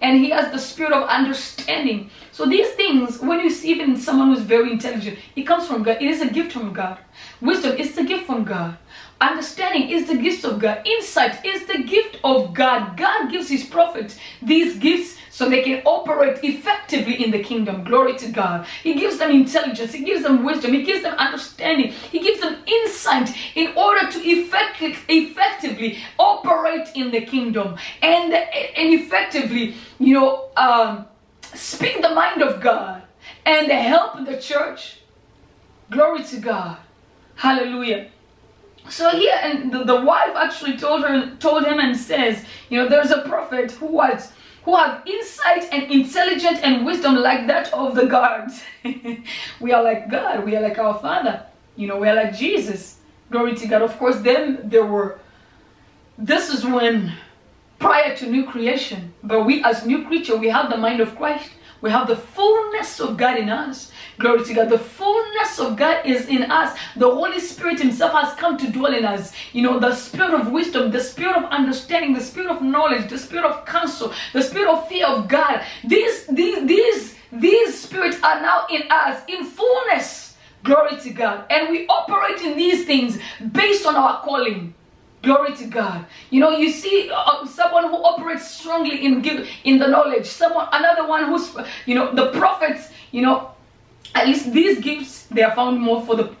and he has the spirit of understanding. So these things, when you see even someone who's very intelligent, it comes from God. It is a gift from God. Wisdom is the gift from God. Understanding is the gift of God. Insight is the gift of God. God gives his prophets these gifts so they can operate effectively in the kingdom. Glory to God. He gives them intelligence, He gives them wisdom, He gives them understanding, He gives them insight in order to effect- effectively operate in the kingdom and, and effectively, you know, um, speak the mind of God and help the church. Glory to God. Hallelujah. So here, and the, the wife actually told her, told him, and says, you know, there's a prophet who was who have insight and intelligence and wisdom like that of the gods. we are like God. We are like our Father. You know, we are like Jesus. Glory to God. Of course, then there were. This is when, prior to new creation, but we as new creature, we have the mind of Christ. We have the fullness of God in us. Glory to God. The fullness of God is in us. The Holy Spirit Himself has come to dwell in us. You know, the spirit of wisdom, the spirit of understanding, the spirit of knowledge, the spirit of counsel, the spirit of fear of God. These, these, these, these spirits are now in us in fullness. Glory to God. And we operate in these things based on our calling. Glory to God. You know, you see uh, someone who operates strongly in give, in the knowledge. Someone, another one who's, you know, the prophets. You know, at least these gifts they are found more for the.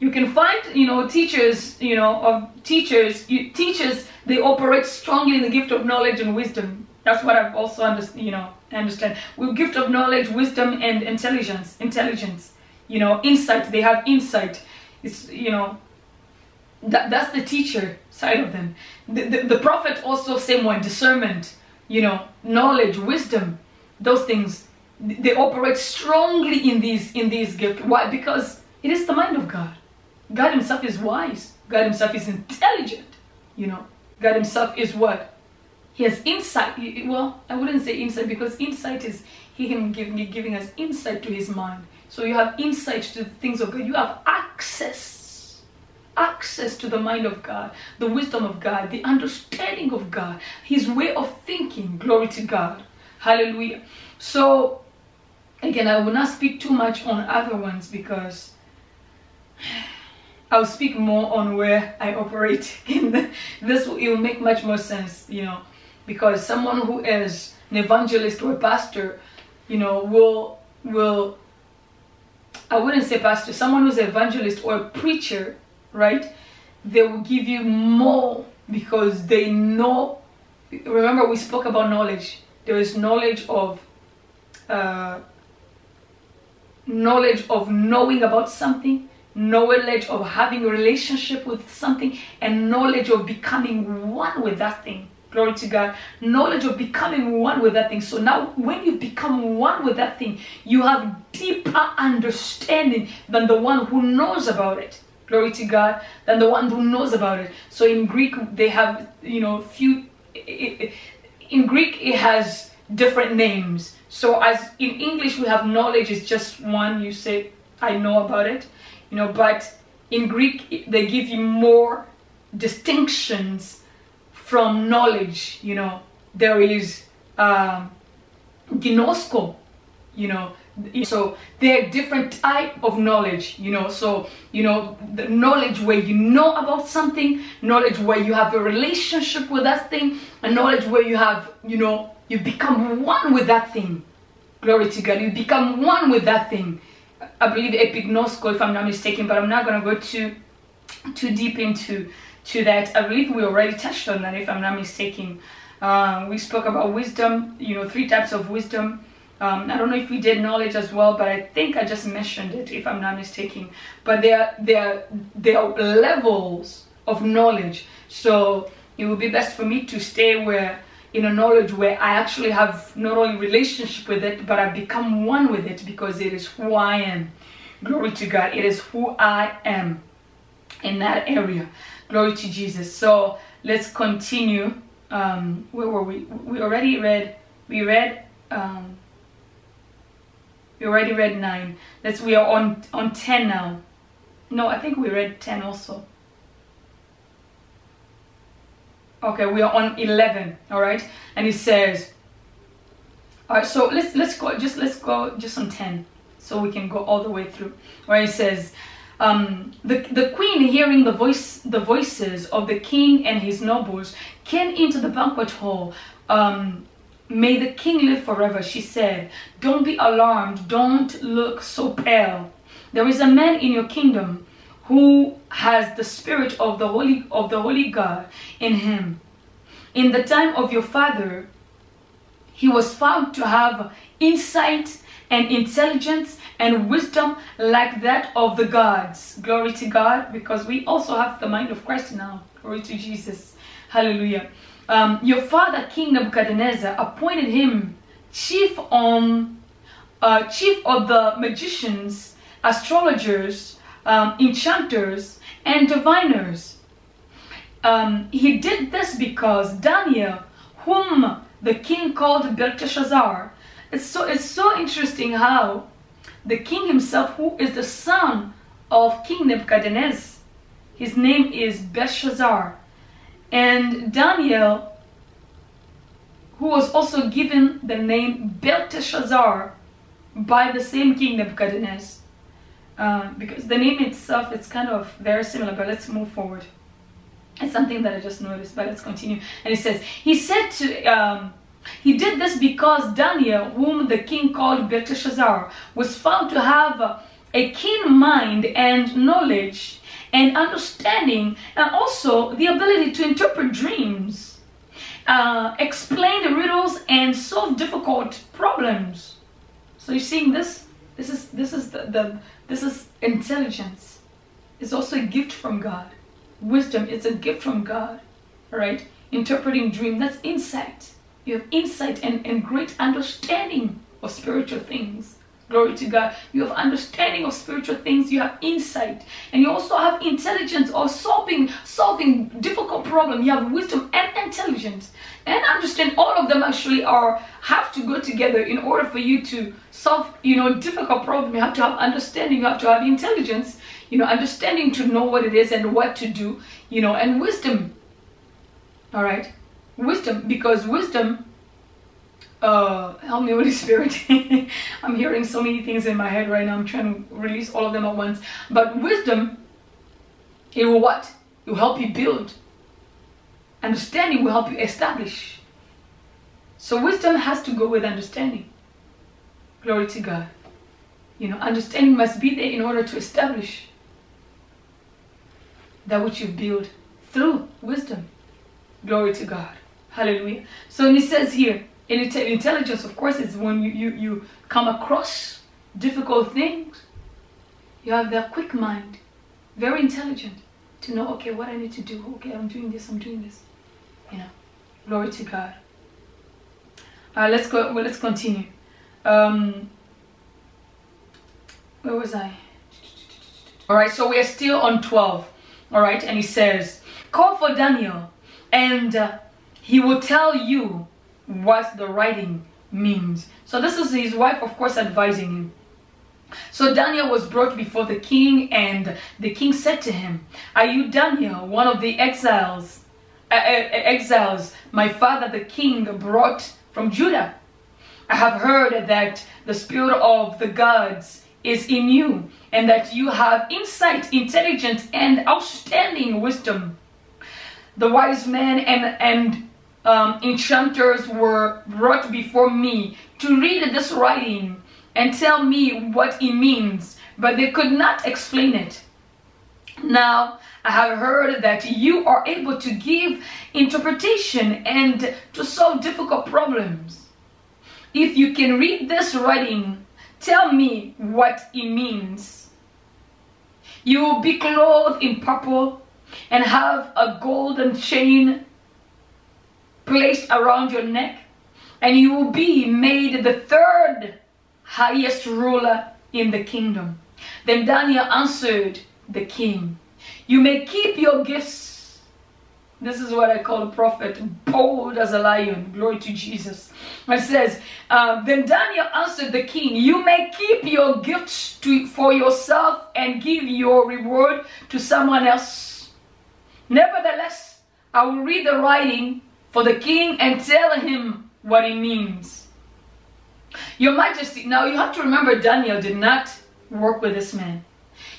You can find, you know, teachers, you know, of teachers. You, teachers they operate strongly in the gift of knowledge and wisdom. That's what I've also understand. You know, understand. With gift of knowledge, wisdom, and intelligence. Intelligence. You know, insight. They have insight. It's you know that, that's the teacher side of them. The, the, the prophet also same one, discernment, you know, knowledge, wisdom, those things. They operate strongly in these in these gifts. Why? Because it is the mind of God. God Himself is wise. God Himself is intelligent. You know, God Himself is what? He has insight. Well, I wouldn't say insight because insight is He Him giving, giving us insight to His mind. So you have insight to the things of God. You have access access to the mind of God, the wisdom of God, the understanding of God, His way of thinking. Glory to God. Hallelujah. So, again, I will not speak too much on other ones because I'll speak more on where I operate this. It will make much more sense, you know, because someone who is an evangelist or a pastor, you know, will will I wouldn't say pastor, someone who's an evangelist or a preacher, right? They will give you more because they know. Remember, we spoke about knowledge. There is knowledge of uh, knowledge of knowing about something, knowledge of having a relationship with something, and knowledge of becoming one with that thing. Glory to God. Knowledge of becoming one with that thing. So now, when you become one with that thing, you have deeper understanding than the one who knows about it. Glory to God. Than the one who knows about it. So in Greek, they have, you know, few. In Greek, it has different names. So as in English, we have knowledge is just one. You say, I know about it. You know, but in Greek, they give you more distinctions from knowledge, you know, there is um, ginosko, you know, so there are different type of knowledge, you know, so, you know, the knowledge where you know about something, knowledge where you have a relationship with that thing, and knowledge where you have, you know, you become one with that thing. Glory to God, you become one with that thing. I believe epignosko, if I'm not mistaken, but I'm not going to go too, too deep into to that. I believe we already touched on that, if I'm not mistaken. Uh, we spoke about wisdom, you know, three types of wisdom. Um, I don't know if we did knowledge as well, but I think I just mentioned it, if I'm not mistaken. But there, there, there are levels of knowledge. So it would be best for me to stay where in a knowledge where I actually have not only relationship with it, but I become one with it because it is who I am. Glory to God. It is who I am in that area. Glory to Jesus. So let's continue. Um, where were we? We already read. We read. Um, we already read nine. Let's. We are on on ten now. No, I think we read ten also. Okay, we are on eleven. All right, and it says. All right, so let's let's go. Just let's go just on ten, so we can go all the way through. Where it says um, the, the queen, hearing the voice, the voices of the king and his nobles, came into the banquet hall. Um, May the king live forever, she said. Don't be alarmed. Don't look so pale. There is a man in your kingdom who has the spirit of the holy of the holy God in him. In the time of your father, he was found to have insight and intelligence and wisdom like that of the gods. Glory to God, because we also have the mind of Christ now. Glory to Jesus. Hallelujah. Um, your father, King Nebuchadnezzar, appointed him chief on uh, chief of the magicians, astrologers, um, enchanters, and diviners. Um, he did this because Daniel, whom the king called Belteshazzar, it's so it's so interesting how the king himself, who is the son of King Nebuchadnezzar. His name is Belshazzar. And Daniel, who was also given the name Belteshazzar by the same King Nebuchadnezzar. Uh, because the name itself is kind of very similar, but let's move forward. It's something that I just noticed, but let's continue. And it says, He said to um, he did this because Daniel, whom the king called Belteshazzar, was found to have a keen mind and knowledge and understanding, and also the ability to interpret dreams, uh, explain the riddles, and solve difficult problems. So you're seeing this? This is this is the, the this is intelligence. It's also a gift from God. Wisdom it's a gift from God. All right? Interpreting dream, that's insight. You have insight and, and great understanding of spiritual things. Glory to God. You have understanding of spiritual things. You have insight, and you also have intelligence or solving solving difficult problem. You have wisdom and intelligence, and understand. All of them actually are have to go together in order for you to solve you know difficult problem. You have to have understanding. You have to have intelligence. You know, understanding to know what it is and what to do. You know, and wisdom. All right, wisdom because wisdom uh, help me, Holy Spirit. I'm hearing so many things in my head right now. I'm trying to release all of them at once. But wisdom, it will what? It will help you build. Understanding will help you establish. So wisdom has to go with understanding. Glory to God. You know, understanding must be there in order to establish that which you build through wisdom. Glory to God. Hallelujah. So he says here, intelligence, of course, is when you, you, you come across difficult things. You have that quick mind, very intelligent, to know, okay, what I need to do. Okay, I'm doing this, I'm doing this. You know, glory to God. Let's go. Well, let's continue. Um, where was I? All right, so we are still on 12. All right, and he says, Call for Daniel, and uh, he will tell you what the writing means. So this is his wife, of course, advising him. So Daniel was brought before the king, and the king said to him, Are you Daniel, one of the exiles, uh, uh, exiles my father the king brought from Judah? I have heard that the spirit of the gods is in you, and that you have insight, intelligence, and outstanding wisdom. The wise man and, and um, enchanters were brought before me to read this writing and tell me what it means, but they could not explain it. Now, I have heard that you are able to give interpretation and to solve difficult problems. If you can read this writing, tell me what it means. You will be clothed in purple and have a golden chain placed around your neck, and you will be made the third highest ruler in the kingdom. Then Daniel answered the king, You may keep your gifts. This is what I call a prophet, bold as a lion. Glory to Jesus. It says, uh, Then Daniel answered the king, You may keep your gifts to, for yourself and give your reward to someone else. Nevertheless, I will read the writing for the king and tell him what it means. Your Majesty, now you have to remember Daniel did not work with this man.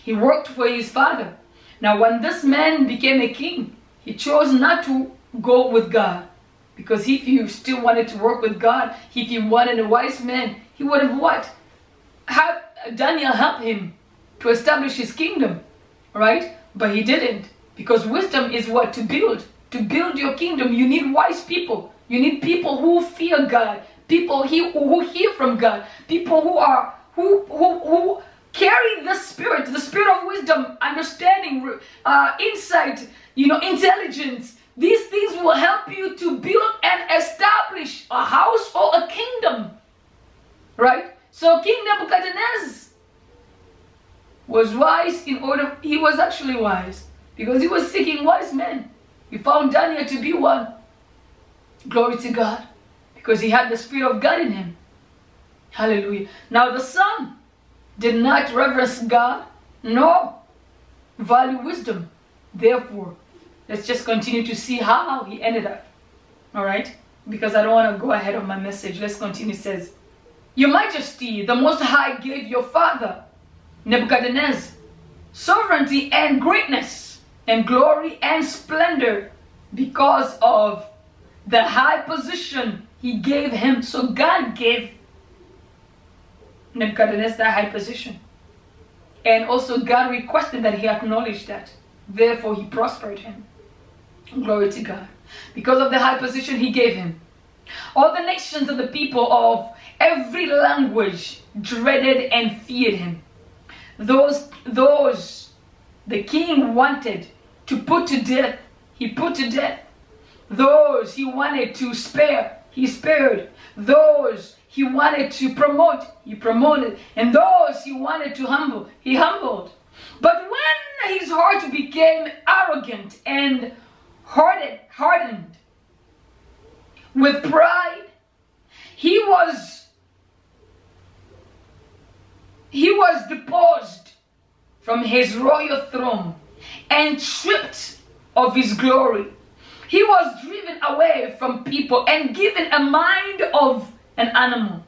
He worked for his father. Now when this man became a king, he chose not to go with God. Because if he still wanted to work with God, if he wanted a wise man, he would have what? Have Daniel help him to establish his kingdom, right? But he didn't. Because wisdom is what? To build to build your kingdom, you need wise people. You need people who fear God, people who hear from God, people who are who who who carry the spirit, the spirit of wisdom, understanding, uh, insight, you know, intelligence. These things will help you to build and establish a house or a kingdom. Right? So King Nebuchadnezzar was wise in order, he was actually wise because he was seeking wise men. He found Daniel to be one. Glory to God. Because he had the Spirit of God in him. Hallelujah. Now the son did not reverence God nor value wisdom. Therefore, let's just continue to see how he ended up. All right? Because I don't want to go ahead of my message. Let's continue. It says, Your Majesty, the Most High gave your father, Nebuchadnezzar, sovereignty and greatness and glory and splendor because of the high position he gave him. So God gave Nebuchadnezzar that high position. And also God requested that he acknowledge that. Therefore he prospered him. Glory to God. Because of the high position he gave him. All the nations of the people of every language dreaded and feared him. Those, those the king wanted to put to death, he put to death. Those he wanted to spare, he spared. Those he wanted to promote, he promoted. And those he wanted to humble, he humbled. But when his heart became arrogant and hardened, hardened with pride, he was he was deposed from his royal throne and stripped of his glory. He was driven away from people and given a mind of an animal.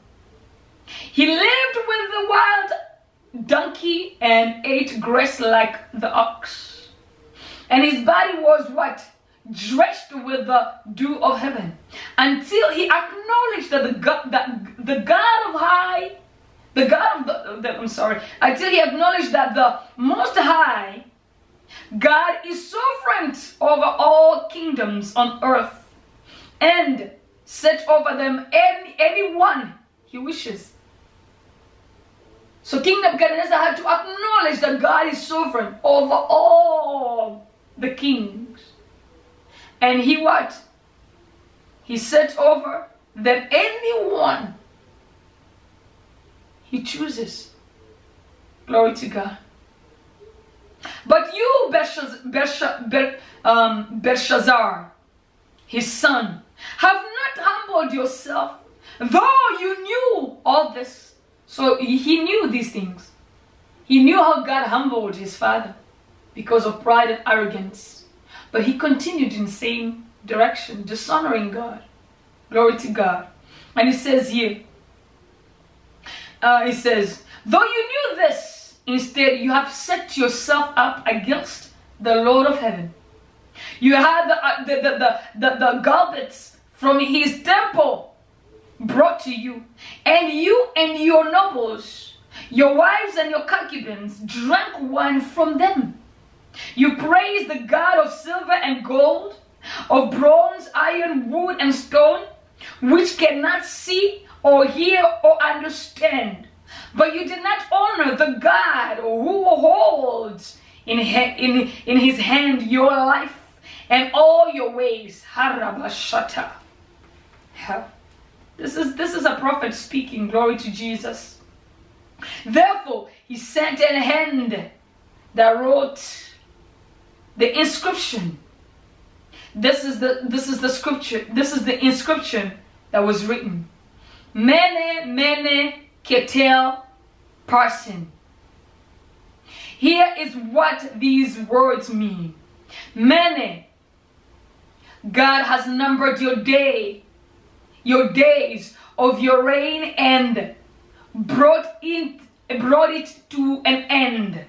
He lived with the wild donkey and ate grass like the ox. And his body was what? Drenched with the dew of heaven. Until he acknowledged that the God, that the God of high, the God of the, the I'm sorry, until he acknowledged that the Most High God is sovereign over all kingdoms on earth and set over them any anyone he wishes. So King Nebuchadnezzar had to acknowledge that God is sovereign over all the kings. And he what? He set over that anyone he chooses. Glory to God. But you, um, Belshazzar, his son, have not humbled yourself, though you knew all this. So he knew these things. He knew how God humbled his father because of pride and arrogance. But he continued in the same direction, dishonoring God. Glory to God. And he says here, uh, he says, though you knew this, instead you have set yourself up against the Lord of heaven. You had the, uh, the, the, the, the, the goblets from his temple brought to you, and you and your nobles, your wives and your concubines drank wine from them. You praised the God of silver and gold, of bronze, iron, wood, and stone, which cannot see or hear or understand. But you did not honor the God who holds in, in, in his hand your life and all your ways. Harabashata. This is this is a prophet speaking. Glory to Jesus. Therefore, he sent a hand that wrote the inscription. This is the this is the scripture. This is the inscription that was written. Mene mene ketel parsin. Here is what these words mean. Mene. God has numbered your day your days of your reign and brought it, brought it to an end.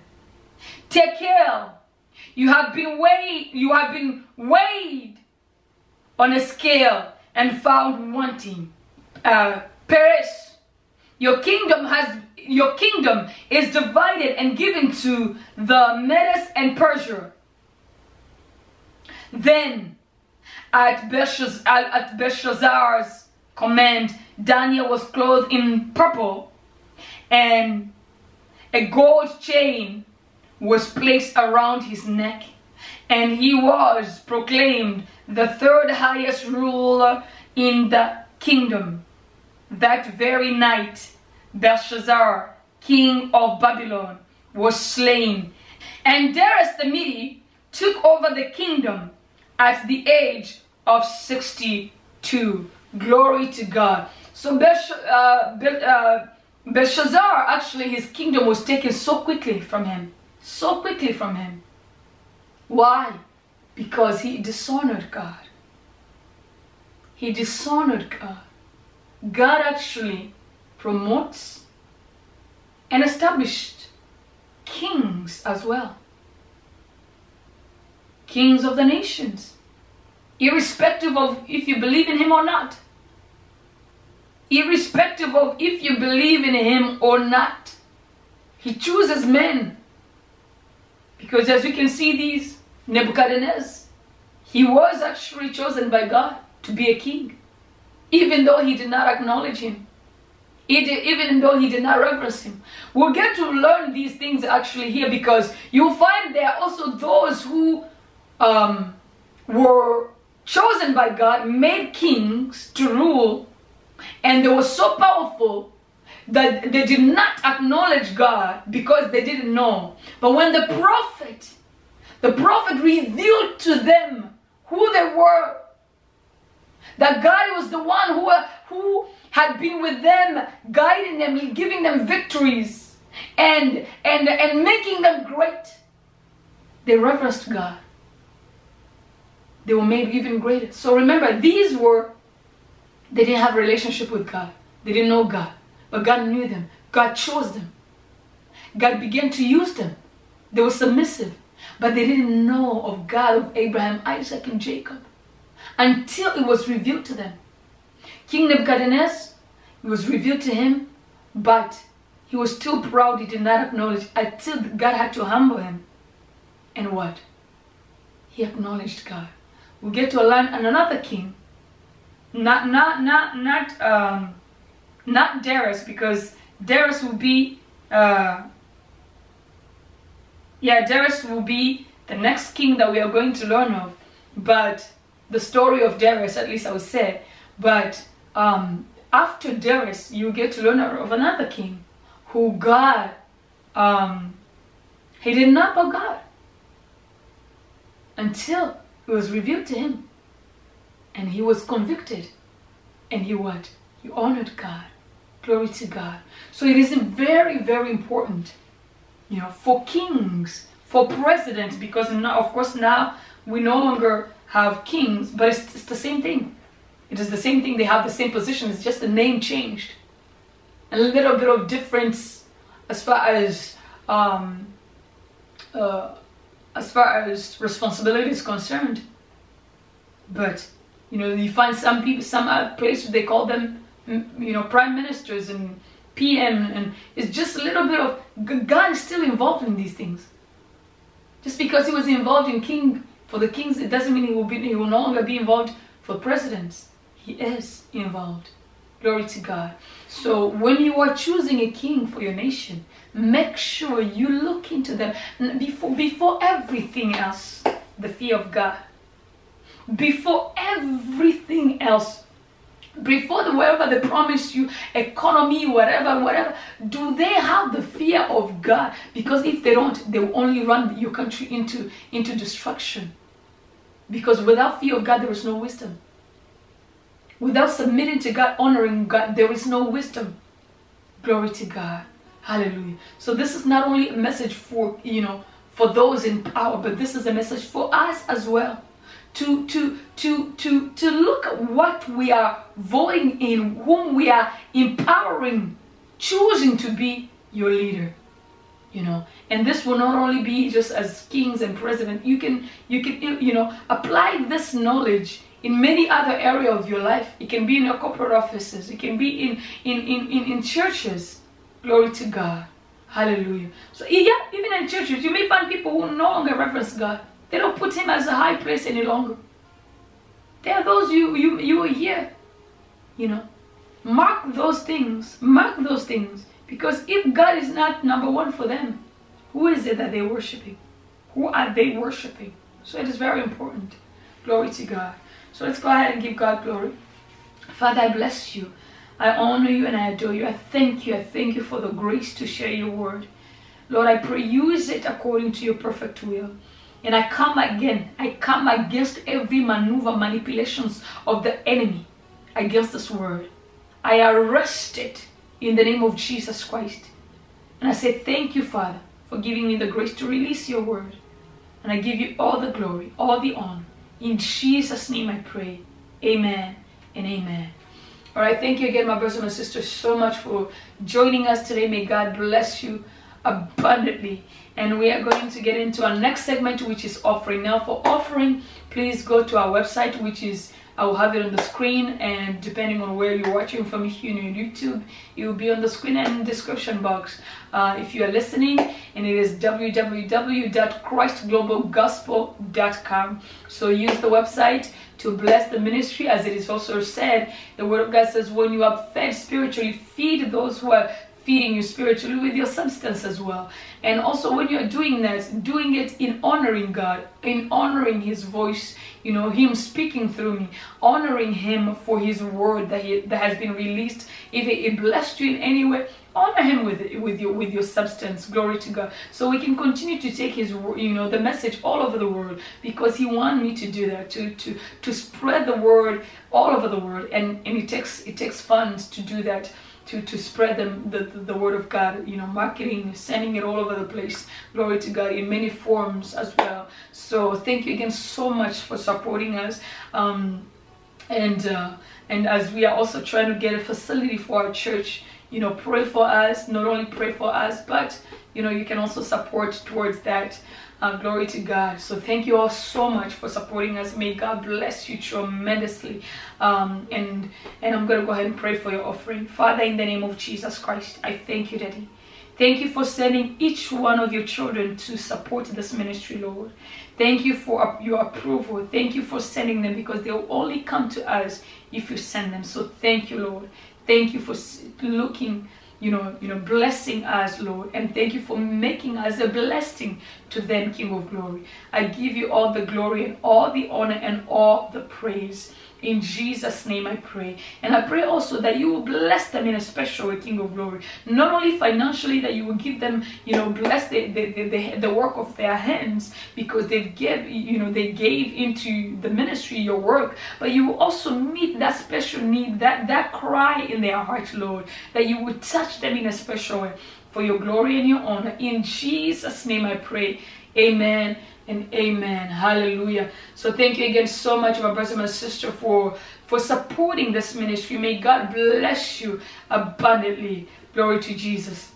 Tekel. You have been weighed, you have been weighed on a scale and found wanting. Uh, Peres, your kingdom has your kingdom is divided and given to the Medes and Persia. Then at Belshazzar's command, Daniel was clothed in purple, and a gold chain was placed around his neck, and he was proclaimed the third highest ruler in the kingdom. That very night, Belshazzar, king of Babylon, was slain, and Darius the Mede took over the kingdom at the age of 62. Glory to God. So Besh, uh, Be, uh, Belshazzar, actually his kingdom was taken so quickly from him. So quickly from him. Why? Because he dishonored God. He dishonored God. God actually promotes and established kings as well. Kings of the nations irrespective of if you believe in Him or not. Irrespective of if you believe in Him or not. He chooses men. Because as we can see, these Nebuchadnezzar, he was actually chosen by God to be a king, even though he did not acknowledge Him. Even though he did not reverence him. We'll get to learn these things actually here because you'll find there are also those who um, were chosen by God, made kings to rule And they were so powerful that they did not acknowledge God because they didn't know. But when the prophet, the prophet revealed to them who they were, that God was the one who, uh, who had been with them, guiding them, giving them victories, and and and making them great. They reverenced God. They were made even greater. So remember, these were they didn't have relationship with God. They didn't know God. But God knew them. God chose them. God began to use them. They were submissive. But they didn't know of God of Abraham, Isaac, and Jacob until it was revealed to them. King Nebuchadnezzar, it was revealed to him, but he was still proud. He did not acknowledge until God had to humble him. And what? He acknowledged God. We get to learn another king. Not, not, not, not, um, not Darius, because Darius will be, uh, yeah, Darius will be the next king that we are going to learn of. But the story of Darius, at least I would say. But um, after Darius, you get to learn of another king who God, um, he did not know God until it was revealed to him. And he was convicted. And he what? He honored God. Glory to God. So it is very, very important, you know, for kings, for presidents, because now, of course, now we no longer have kings, but it's, it's the same thing. It is the same thing. They have the same position. It's just the name changed. A little bit of difference as far as um, uh, as far as responsibility is concerned. But you know, you find some people, some places they call them, you know, prime ministers and PM, and it's just a little bit of God is still involved in these things. Just because he was involved in king for the kings, it doesn't mean he will be he will no longer be involved for presidents. He is involved. Glory to God. So when you are choosing a king for your nation, make sure you look into them before before everything else. The fear of God. Before everything else, before the whatever they promise you, economy, whatever, whatever, do they have the fear of God? Because if they don't, they will only run your country into, into destruction. Because without fear of God, there is no wisdom. Without submitting to God, honoring God, there is no wisdom. Glory to God. Hallelujah. So this is not only a message for, you know, for those in power, but this is a message for us as well to to to to to look at what we are voting in whom we are empowering choosing to be your leader you know? And this will not only be just as kings and president you can you can you know apply this knowledge in many other area of your life. It can be in your corporate offices it can be in in in in, in churches. Glory to god. Hallelujah. So yeah even in churches you may find people who no longer reference god they don't put him as a high place any longer. There are those you you you were here. You know. Mark those things. Mark those things. Because if God is not number one for them, who is it that they're worshiping? Who are they worshiping? So it is very important. Glory to God. So let's go ahead and give God glory. Father, I bless you. I honor you and I adore you. I thank you. I thank you for the grace to share your word. Lord, I pray use it according to your perfect will. And I come again, I come against every maneuver, manipulations of the enemy against this word. I arrest it in the name of Jesus Christ. And I say, Thank you, Father, for giving me the grace to release your word. And I give you all the glory, all the honor. In Jesus' name I pray. Amen and amen. All right, thank you again, my brothers and sisters, so much for joining us today. May God bless you abundantly. And we are going to get into our next segment which is offering. Now for offering please go to our website which is I will have it on the screen and depending on where you're watching from if you're on YouTube it will be on the screen and description box. Uh, if you are listening and it is www.christglobalgospel.com so use the website to bless the ministry. As it is also said the word of God says when you are fed spiritually feed those who are feeding you spiritually with your substance as well. And also, when you're doing that, doing it in honoring God, in honoring His voice, you know, Him speaking through me, honoring Him for His word that, he, that has been released. If it, blessed you in any way, honor him with with your with your substance glory to god so we can continue to take his you know the message all over the world because he wanted me to do that to to to spread the word all over the world and and it takes it takes funds to do that to, to spread the, the, the word of God, you know, marketing, sending it all over the place. Glory to God in many forms as well. So thank you again so much for supporting us. Um, and uh, and as we are also trying to get a facility for our church, you know, pray for us. Not only pray for us, but you know, you can also support towards that. Uh, glory to God. So thank you all so much for supporting us. May God bless you tremendously. Um, and and I'm gonna go ahead and pray for your offering. Father, in the name of Jesus Christ, I thank you, Daddy. Thank you for sending each one of your children to support this ministry, Lord. Thank you for your approval. Thank you for sending them because they will only come to us if you send them. So thank you, Lord. Thank you for looking you know, you know, blessing us, Lord, and thank you for making us a blessing to them, King of Glory. I give you all the glory and all the honor and all the praise. In Jesus' name I pray. And I pray also that you will bless them in a special way, King of Glory. Not only financially, that you will give them, you know, bless the, the, the, the, work of their hands because they've give, you know, they gave into the ministry, your work, but you will also meet that special need, that, that cry in their heart, Lord, that you would touch them in a special way for your glory and your honor. In Jesus' name I pray. Amen and amen. Hallelujah. So thank you again so much, my brother and my sister, for for supporting this ministry. May God bless you abundantly. Glory to Jesus.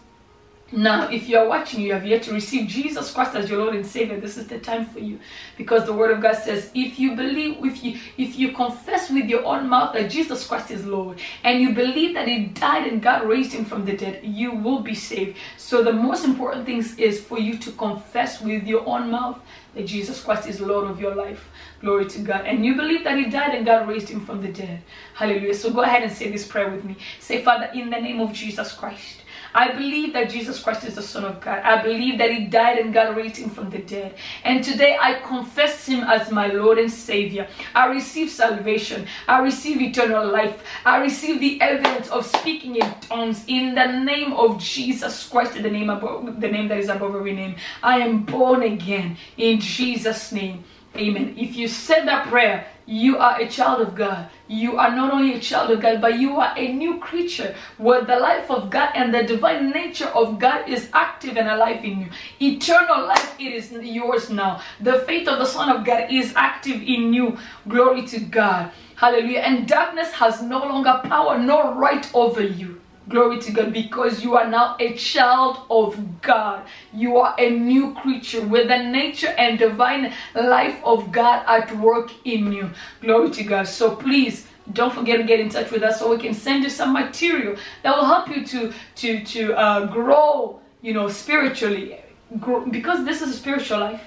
Now, if you are watching, you have yet to receive Jesus Christ as your Lord and Savior. This is the time for you, because the Word of God says, if you believe, if you if you confess with your own mouth that Jesus Christ is Lord, and you believe that He died and God raised Him from the dead, you will be saved. So the most important thing is for you to confess with your own mouth that Jesus Christ is Lord of your life. Glory to God. And you believe that He died and God raised Him from the dead. Hallelujah. So go ahead and say this prayer with me. Say, Father, in the name of Jesus Christ. I believe that Jesus Christ is the Son of God. I believe that He died and God raised Him from the dead. And today I confess Him as my Lord and Savior. I receive salvation. I receive eternal life. I receive the evidence of speaking in tongues in the name of Jesus Christ, the name above the name that is above every name. I am born again in Jesus' name. Amen. If you said that prayer, you are a child of God. You are not only a child of God, but you are a new creature where the life of God and the divine nature of God is active and alive in you. Eternal life, it is yours now. The faith of the Son of God is active in you. Glory to God. Hallelujah. And darkness has no longer power nor right over you. Glory to God because you are now a child of God. You are a new creature. With the nature and divine life of God at work in you. Glory to God. So please don't forget to get in touch with us so we can send you some material that will help you to to to uh, grow you know spiritually. Grow, because this is a spiritual life.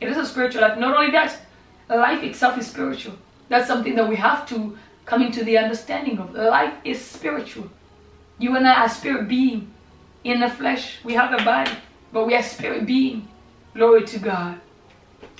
It is a spiritual life. Not only that life itself is spiritual. That's something that we have to come into the understanding of. Life is spiritual you and I are spirit being in the flesh. We have a body, but we are spirit being. Glory to God.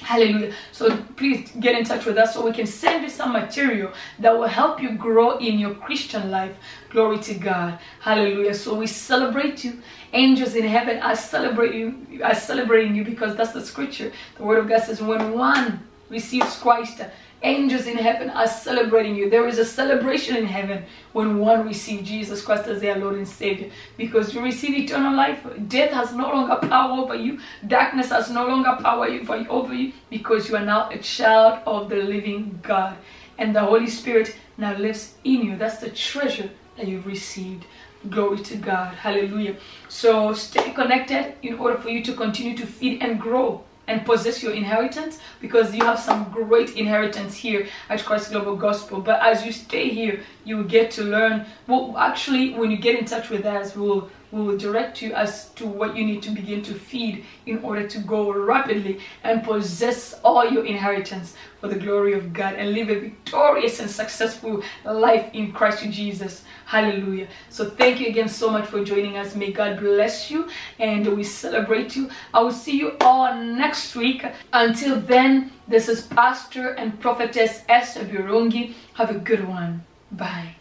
Hallelujah. So please get in touch with us so we can send you some material that will help you grow in your Christian life. Glory to God. Hallelujah. So we celebrate you. Angels in heaven are celebrating you, are celebrating you because that's the scripture. The word of God says when one receives Christ, Angels in heaven are celebrating you. There is a celebration in heaven when one receives Jesus Christ as their Lord and Savior because you receive eternal life. Death has no longer power over you. Darkness has no longer power over you because you are now a child of the living God. And the Holy Spirit now lives in you. That's the treasure that you've received. Glory to God. Hallelujah. So stay connected in order for you to continue to feed and grow and possess your inheritance because you have some great inheritance here at Christ Global Gospel. But as you stay here, you will get to learn. Well, actually, when you get in touch with us, we'll we will direct you as to what you need to begin to feed in order to go rapidly and possess all your inheritance for the glory of God and live a victorious and successful life in Christ Jesus. Hallelujah. So thank you again so much for joining us. May God bless you and we celebrate you. I will see you all next week. Until then, this is Pastor and Prophetess Esther Birungi. Have a good one. Bye.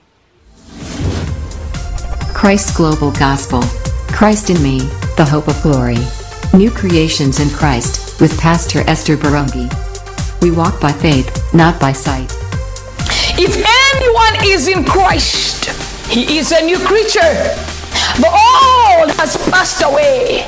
Christ Global Gospel. Christ in me, the hope of glory. New creations in Christ, with Pastor Esther Barungi. We walk by faith, not by sight. If anyone is in Christ, he is a new creature. The old has passed away.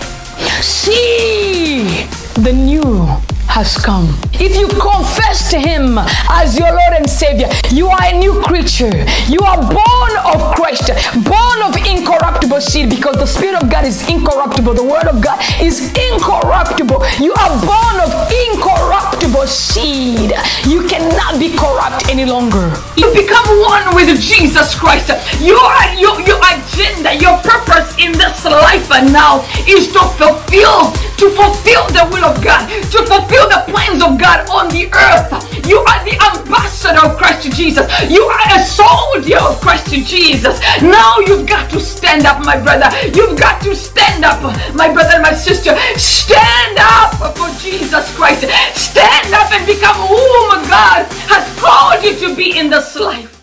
See, the new has come. If you confess to Him as your Lord and Savior, you are a new creature. You are born of Christ, born of incorruptible seed because the Spirit of God is incorruptible. The Word of God is incorruptible. You are born of incorruptible seed. You cannot be corrupt any longer. You become one with Jesus Christ. Your, your, your agenda, your purpose in this life and now is to fulfill, to fulfill the will of God, to the plans of God on the earth. You are the ambassador of Christ Jesus. You are a soldier of Christ Jesus. Now you've got to stand up, my brother. You've got to stand up, my brother and my sister. Stand up for Jesus Christ. Stand up and become whom God has called you to be in this life.